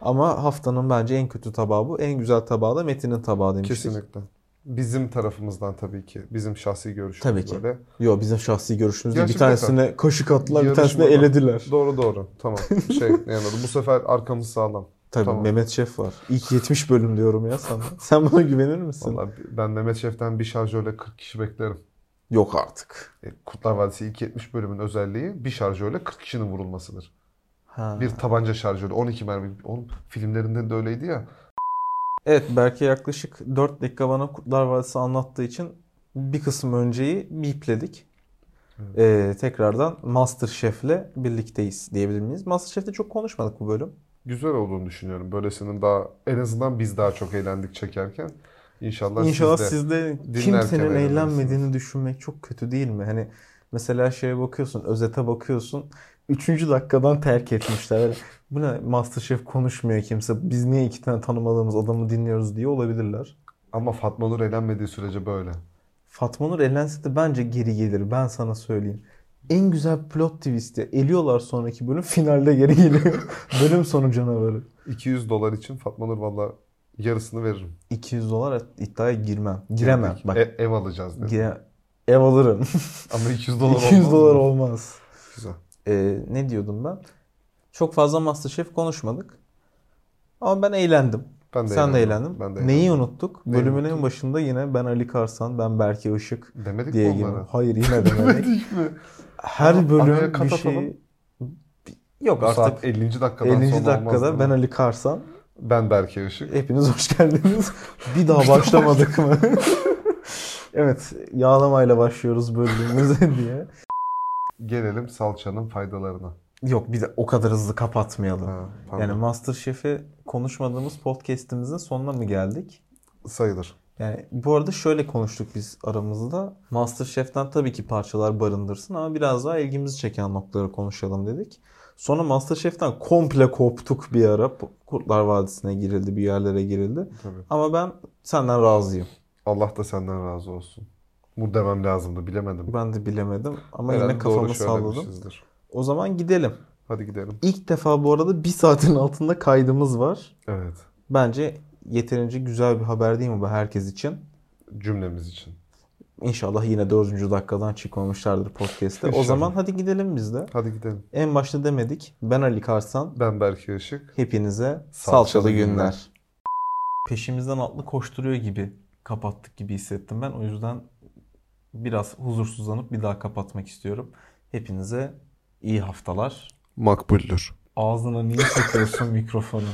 Ama haftanın bence en kötü tabağı bu. En güzel tabağı da Metin'in tabağı demiştik.
Kesinlikle. Bizim tarafımızdan tabii ki. Bizim şahsi görüşümüz
Tabii ki.
böyle.
Yo bizim şahsi görüşümüz değil. Bir
Gerçekten.
tanesine kaşık attılar, bir tanesine
Yarışmada-
elediler.
Doğru doğru. Tamam. Şey yani bu sefer arkamız sağlam.
Tabii
Tamam.
Mehmet Şef var. İlk 70 bölüm diyorum ya sana. Sen bana güvenir misin?
Vallahi ben Mehmet Şef'ten bir şarjörle 40 kişi beklerim.
Yok artık.
E, Kurtlar Vadisi ilk 70 bölümün özelliği bir şarjörle 40 kişinin vurulmasıdır.
Ha.
Bir tabanca şarjörü 12 mermi. Onun filmlerinde de öyleydi ya.
Evet Berke yaklaşık 4 dakika bana Kurtlar Vadisi anlattığı için bir kısım önceyi bipledik. Ee, tekrardan Masterchef'le birlikteyiz diyebilir miyiz? Masterchef'te çok konuşmadık bu bölüm.
Güzel olduğunu düşünüyorum. Böylesinin daha en azından biz daha çok eğlendik çekerken. İnşallah,
İnşallah
siz de.
siz de
dinlerken
kimsenin eğlenmediğini düşünmek çok kötü değil mi? Hani mesela şeye bakıyorsun, özete bakıyorsun. Üçüncü dakikadan terk etmişler. Bu ne? Masterchef konuşmuyor kimse. Biz niye iki tane tanımadığımız adamı dinliyoruz diye olabilirler.
Ama Fatma Nur eğlenmediği sürece böyle.
Fatma Nur elense de bence geri gelir. Ben sana söyleyeyim. En güzel plot twist ya. Eliyorlar sonraki bölüm. Finalde geri geliyor. bölüm sonu canavarı.
200 dolar için Fatma Nur valla yarısını veririm.
200 dolar iddiaya girmem. Giremem. Bak.
E- ev alacağız
gire- ev alırım.
Ama 200 dolar
200
olmaz
dolar
mı?
olmaz.
Güzel.
Ee, ne diyordum ben? Çok fazla Masterchef konuşmadık. Ama ben eğlendim.
Ben de
Sen de
eğlendim.
eğlendin.
Ben de
Neyi
eğlendim.
unuttuk?
Neyi
Bölümün en
unuttuk?
başında yine ben Ali Karsan, ben Berke Işık
Demedik
diye
mi onlara?
Hayır yine demedik.
Demedik mi?
Her
Aa,
bölüm bir şey... Yok
Bu
artık
saat 50. dakikadan
50.
sonra olmaz
dakikada
değil
ben? Ali Karsan.
Ben Berke Işık.
Hepiniz hoş geldiniz. Bir daha başlamadık mı? evet, yağlamayla başlıyoruz bölümümüze diye.
Gelelim salçanın faydalarına.
Yok bir de o kadar hızlı kapatmayalım.
Ha, pardon.
Yani Masterchef'i konuşmadığımız podcast'imizin sonuna mı geldik?
Sayılır.
Yani bu arada şöyle konuştuk biz aramızda. Masterchef'ten tabii ki parçalar barındırsın ama biraz daha ilgimizi çeken noktaları konuşalım dedik. Sonra Masterchef'ten komple koptuk bir ara. Kurtlar Vadisi'ne girildi, bir yerlere girildi.
Tabii.
Ama ben senden razıyım.
Allah da senden razı olsun. Bu demem lazımdı bilemedim.
Ben de bilemedim ama
Herhalde
yine kafamı salladım. O zaman gidelim.
Hadi gidelim.
İlk defa bu arada bir saatin altında kaydımız var.
Evet.
Bence yeterince güzel bir haber değil mi bu herkes için?
Cümlemiz için.
İnşallah yine dördüncü dakikadan çıkmamışlardır podcast'te. O zaman hadi gidelim biz de.
Hadi gidelim.
En başta demedik. Ben Ali Karsan.
Ben Berke Işık.
Hepinize salçalı,
Salçalı
günler.
günler.
Peşimizden atlı koşturuyor gibi kapattık gibi hissettim ben. O yüzden biraz huzursuzlanıp bir daha kapatmak istiyorum. Hepinize iyi haftalar.
Makbuldür.
Ağzına niye çekiyorsun mikrofonu?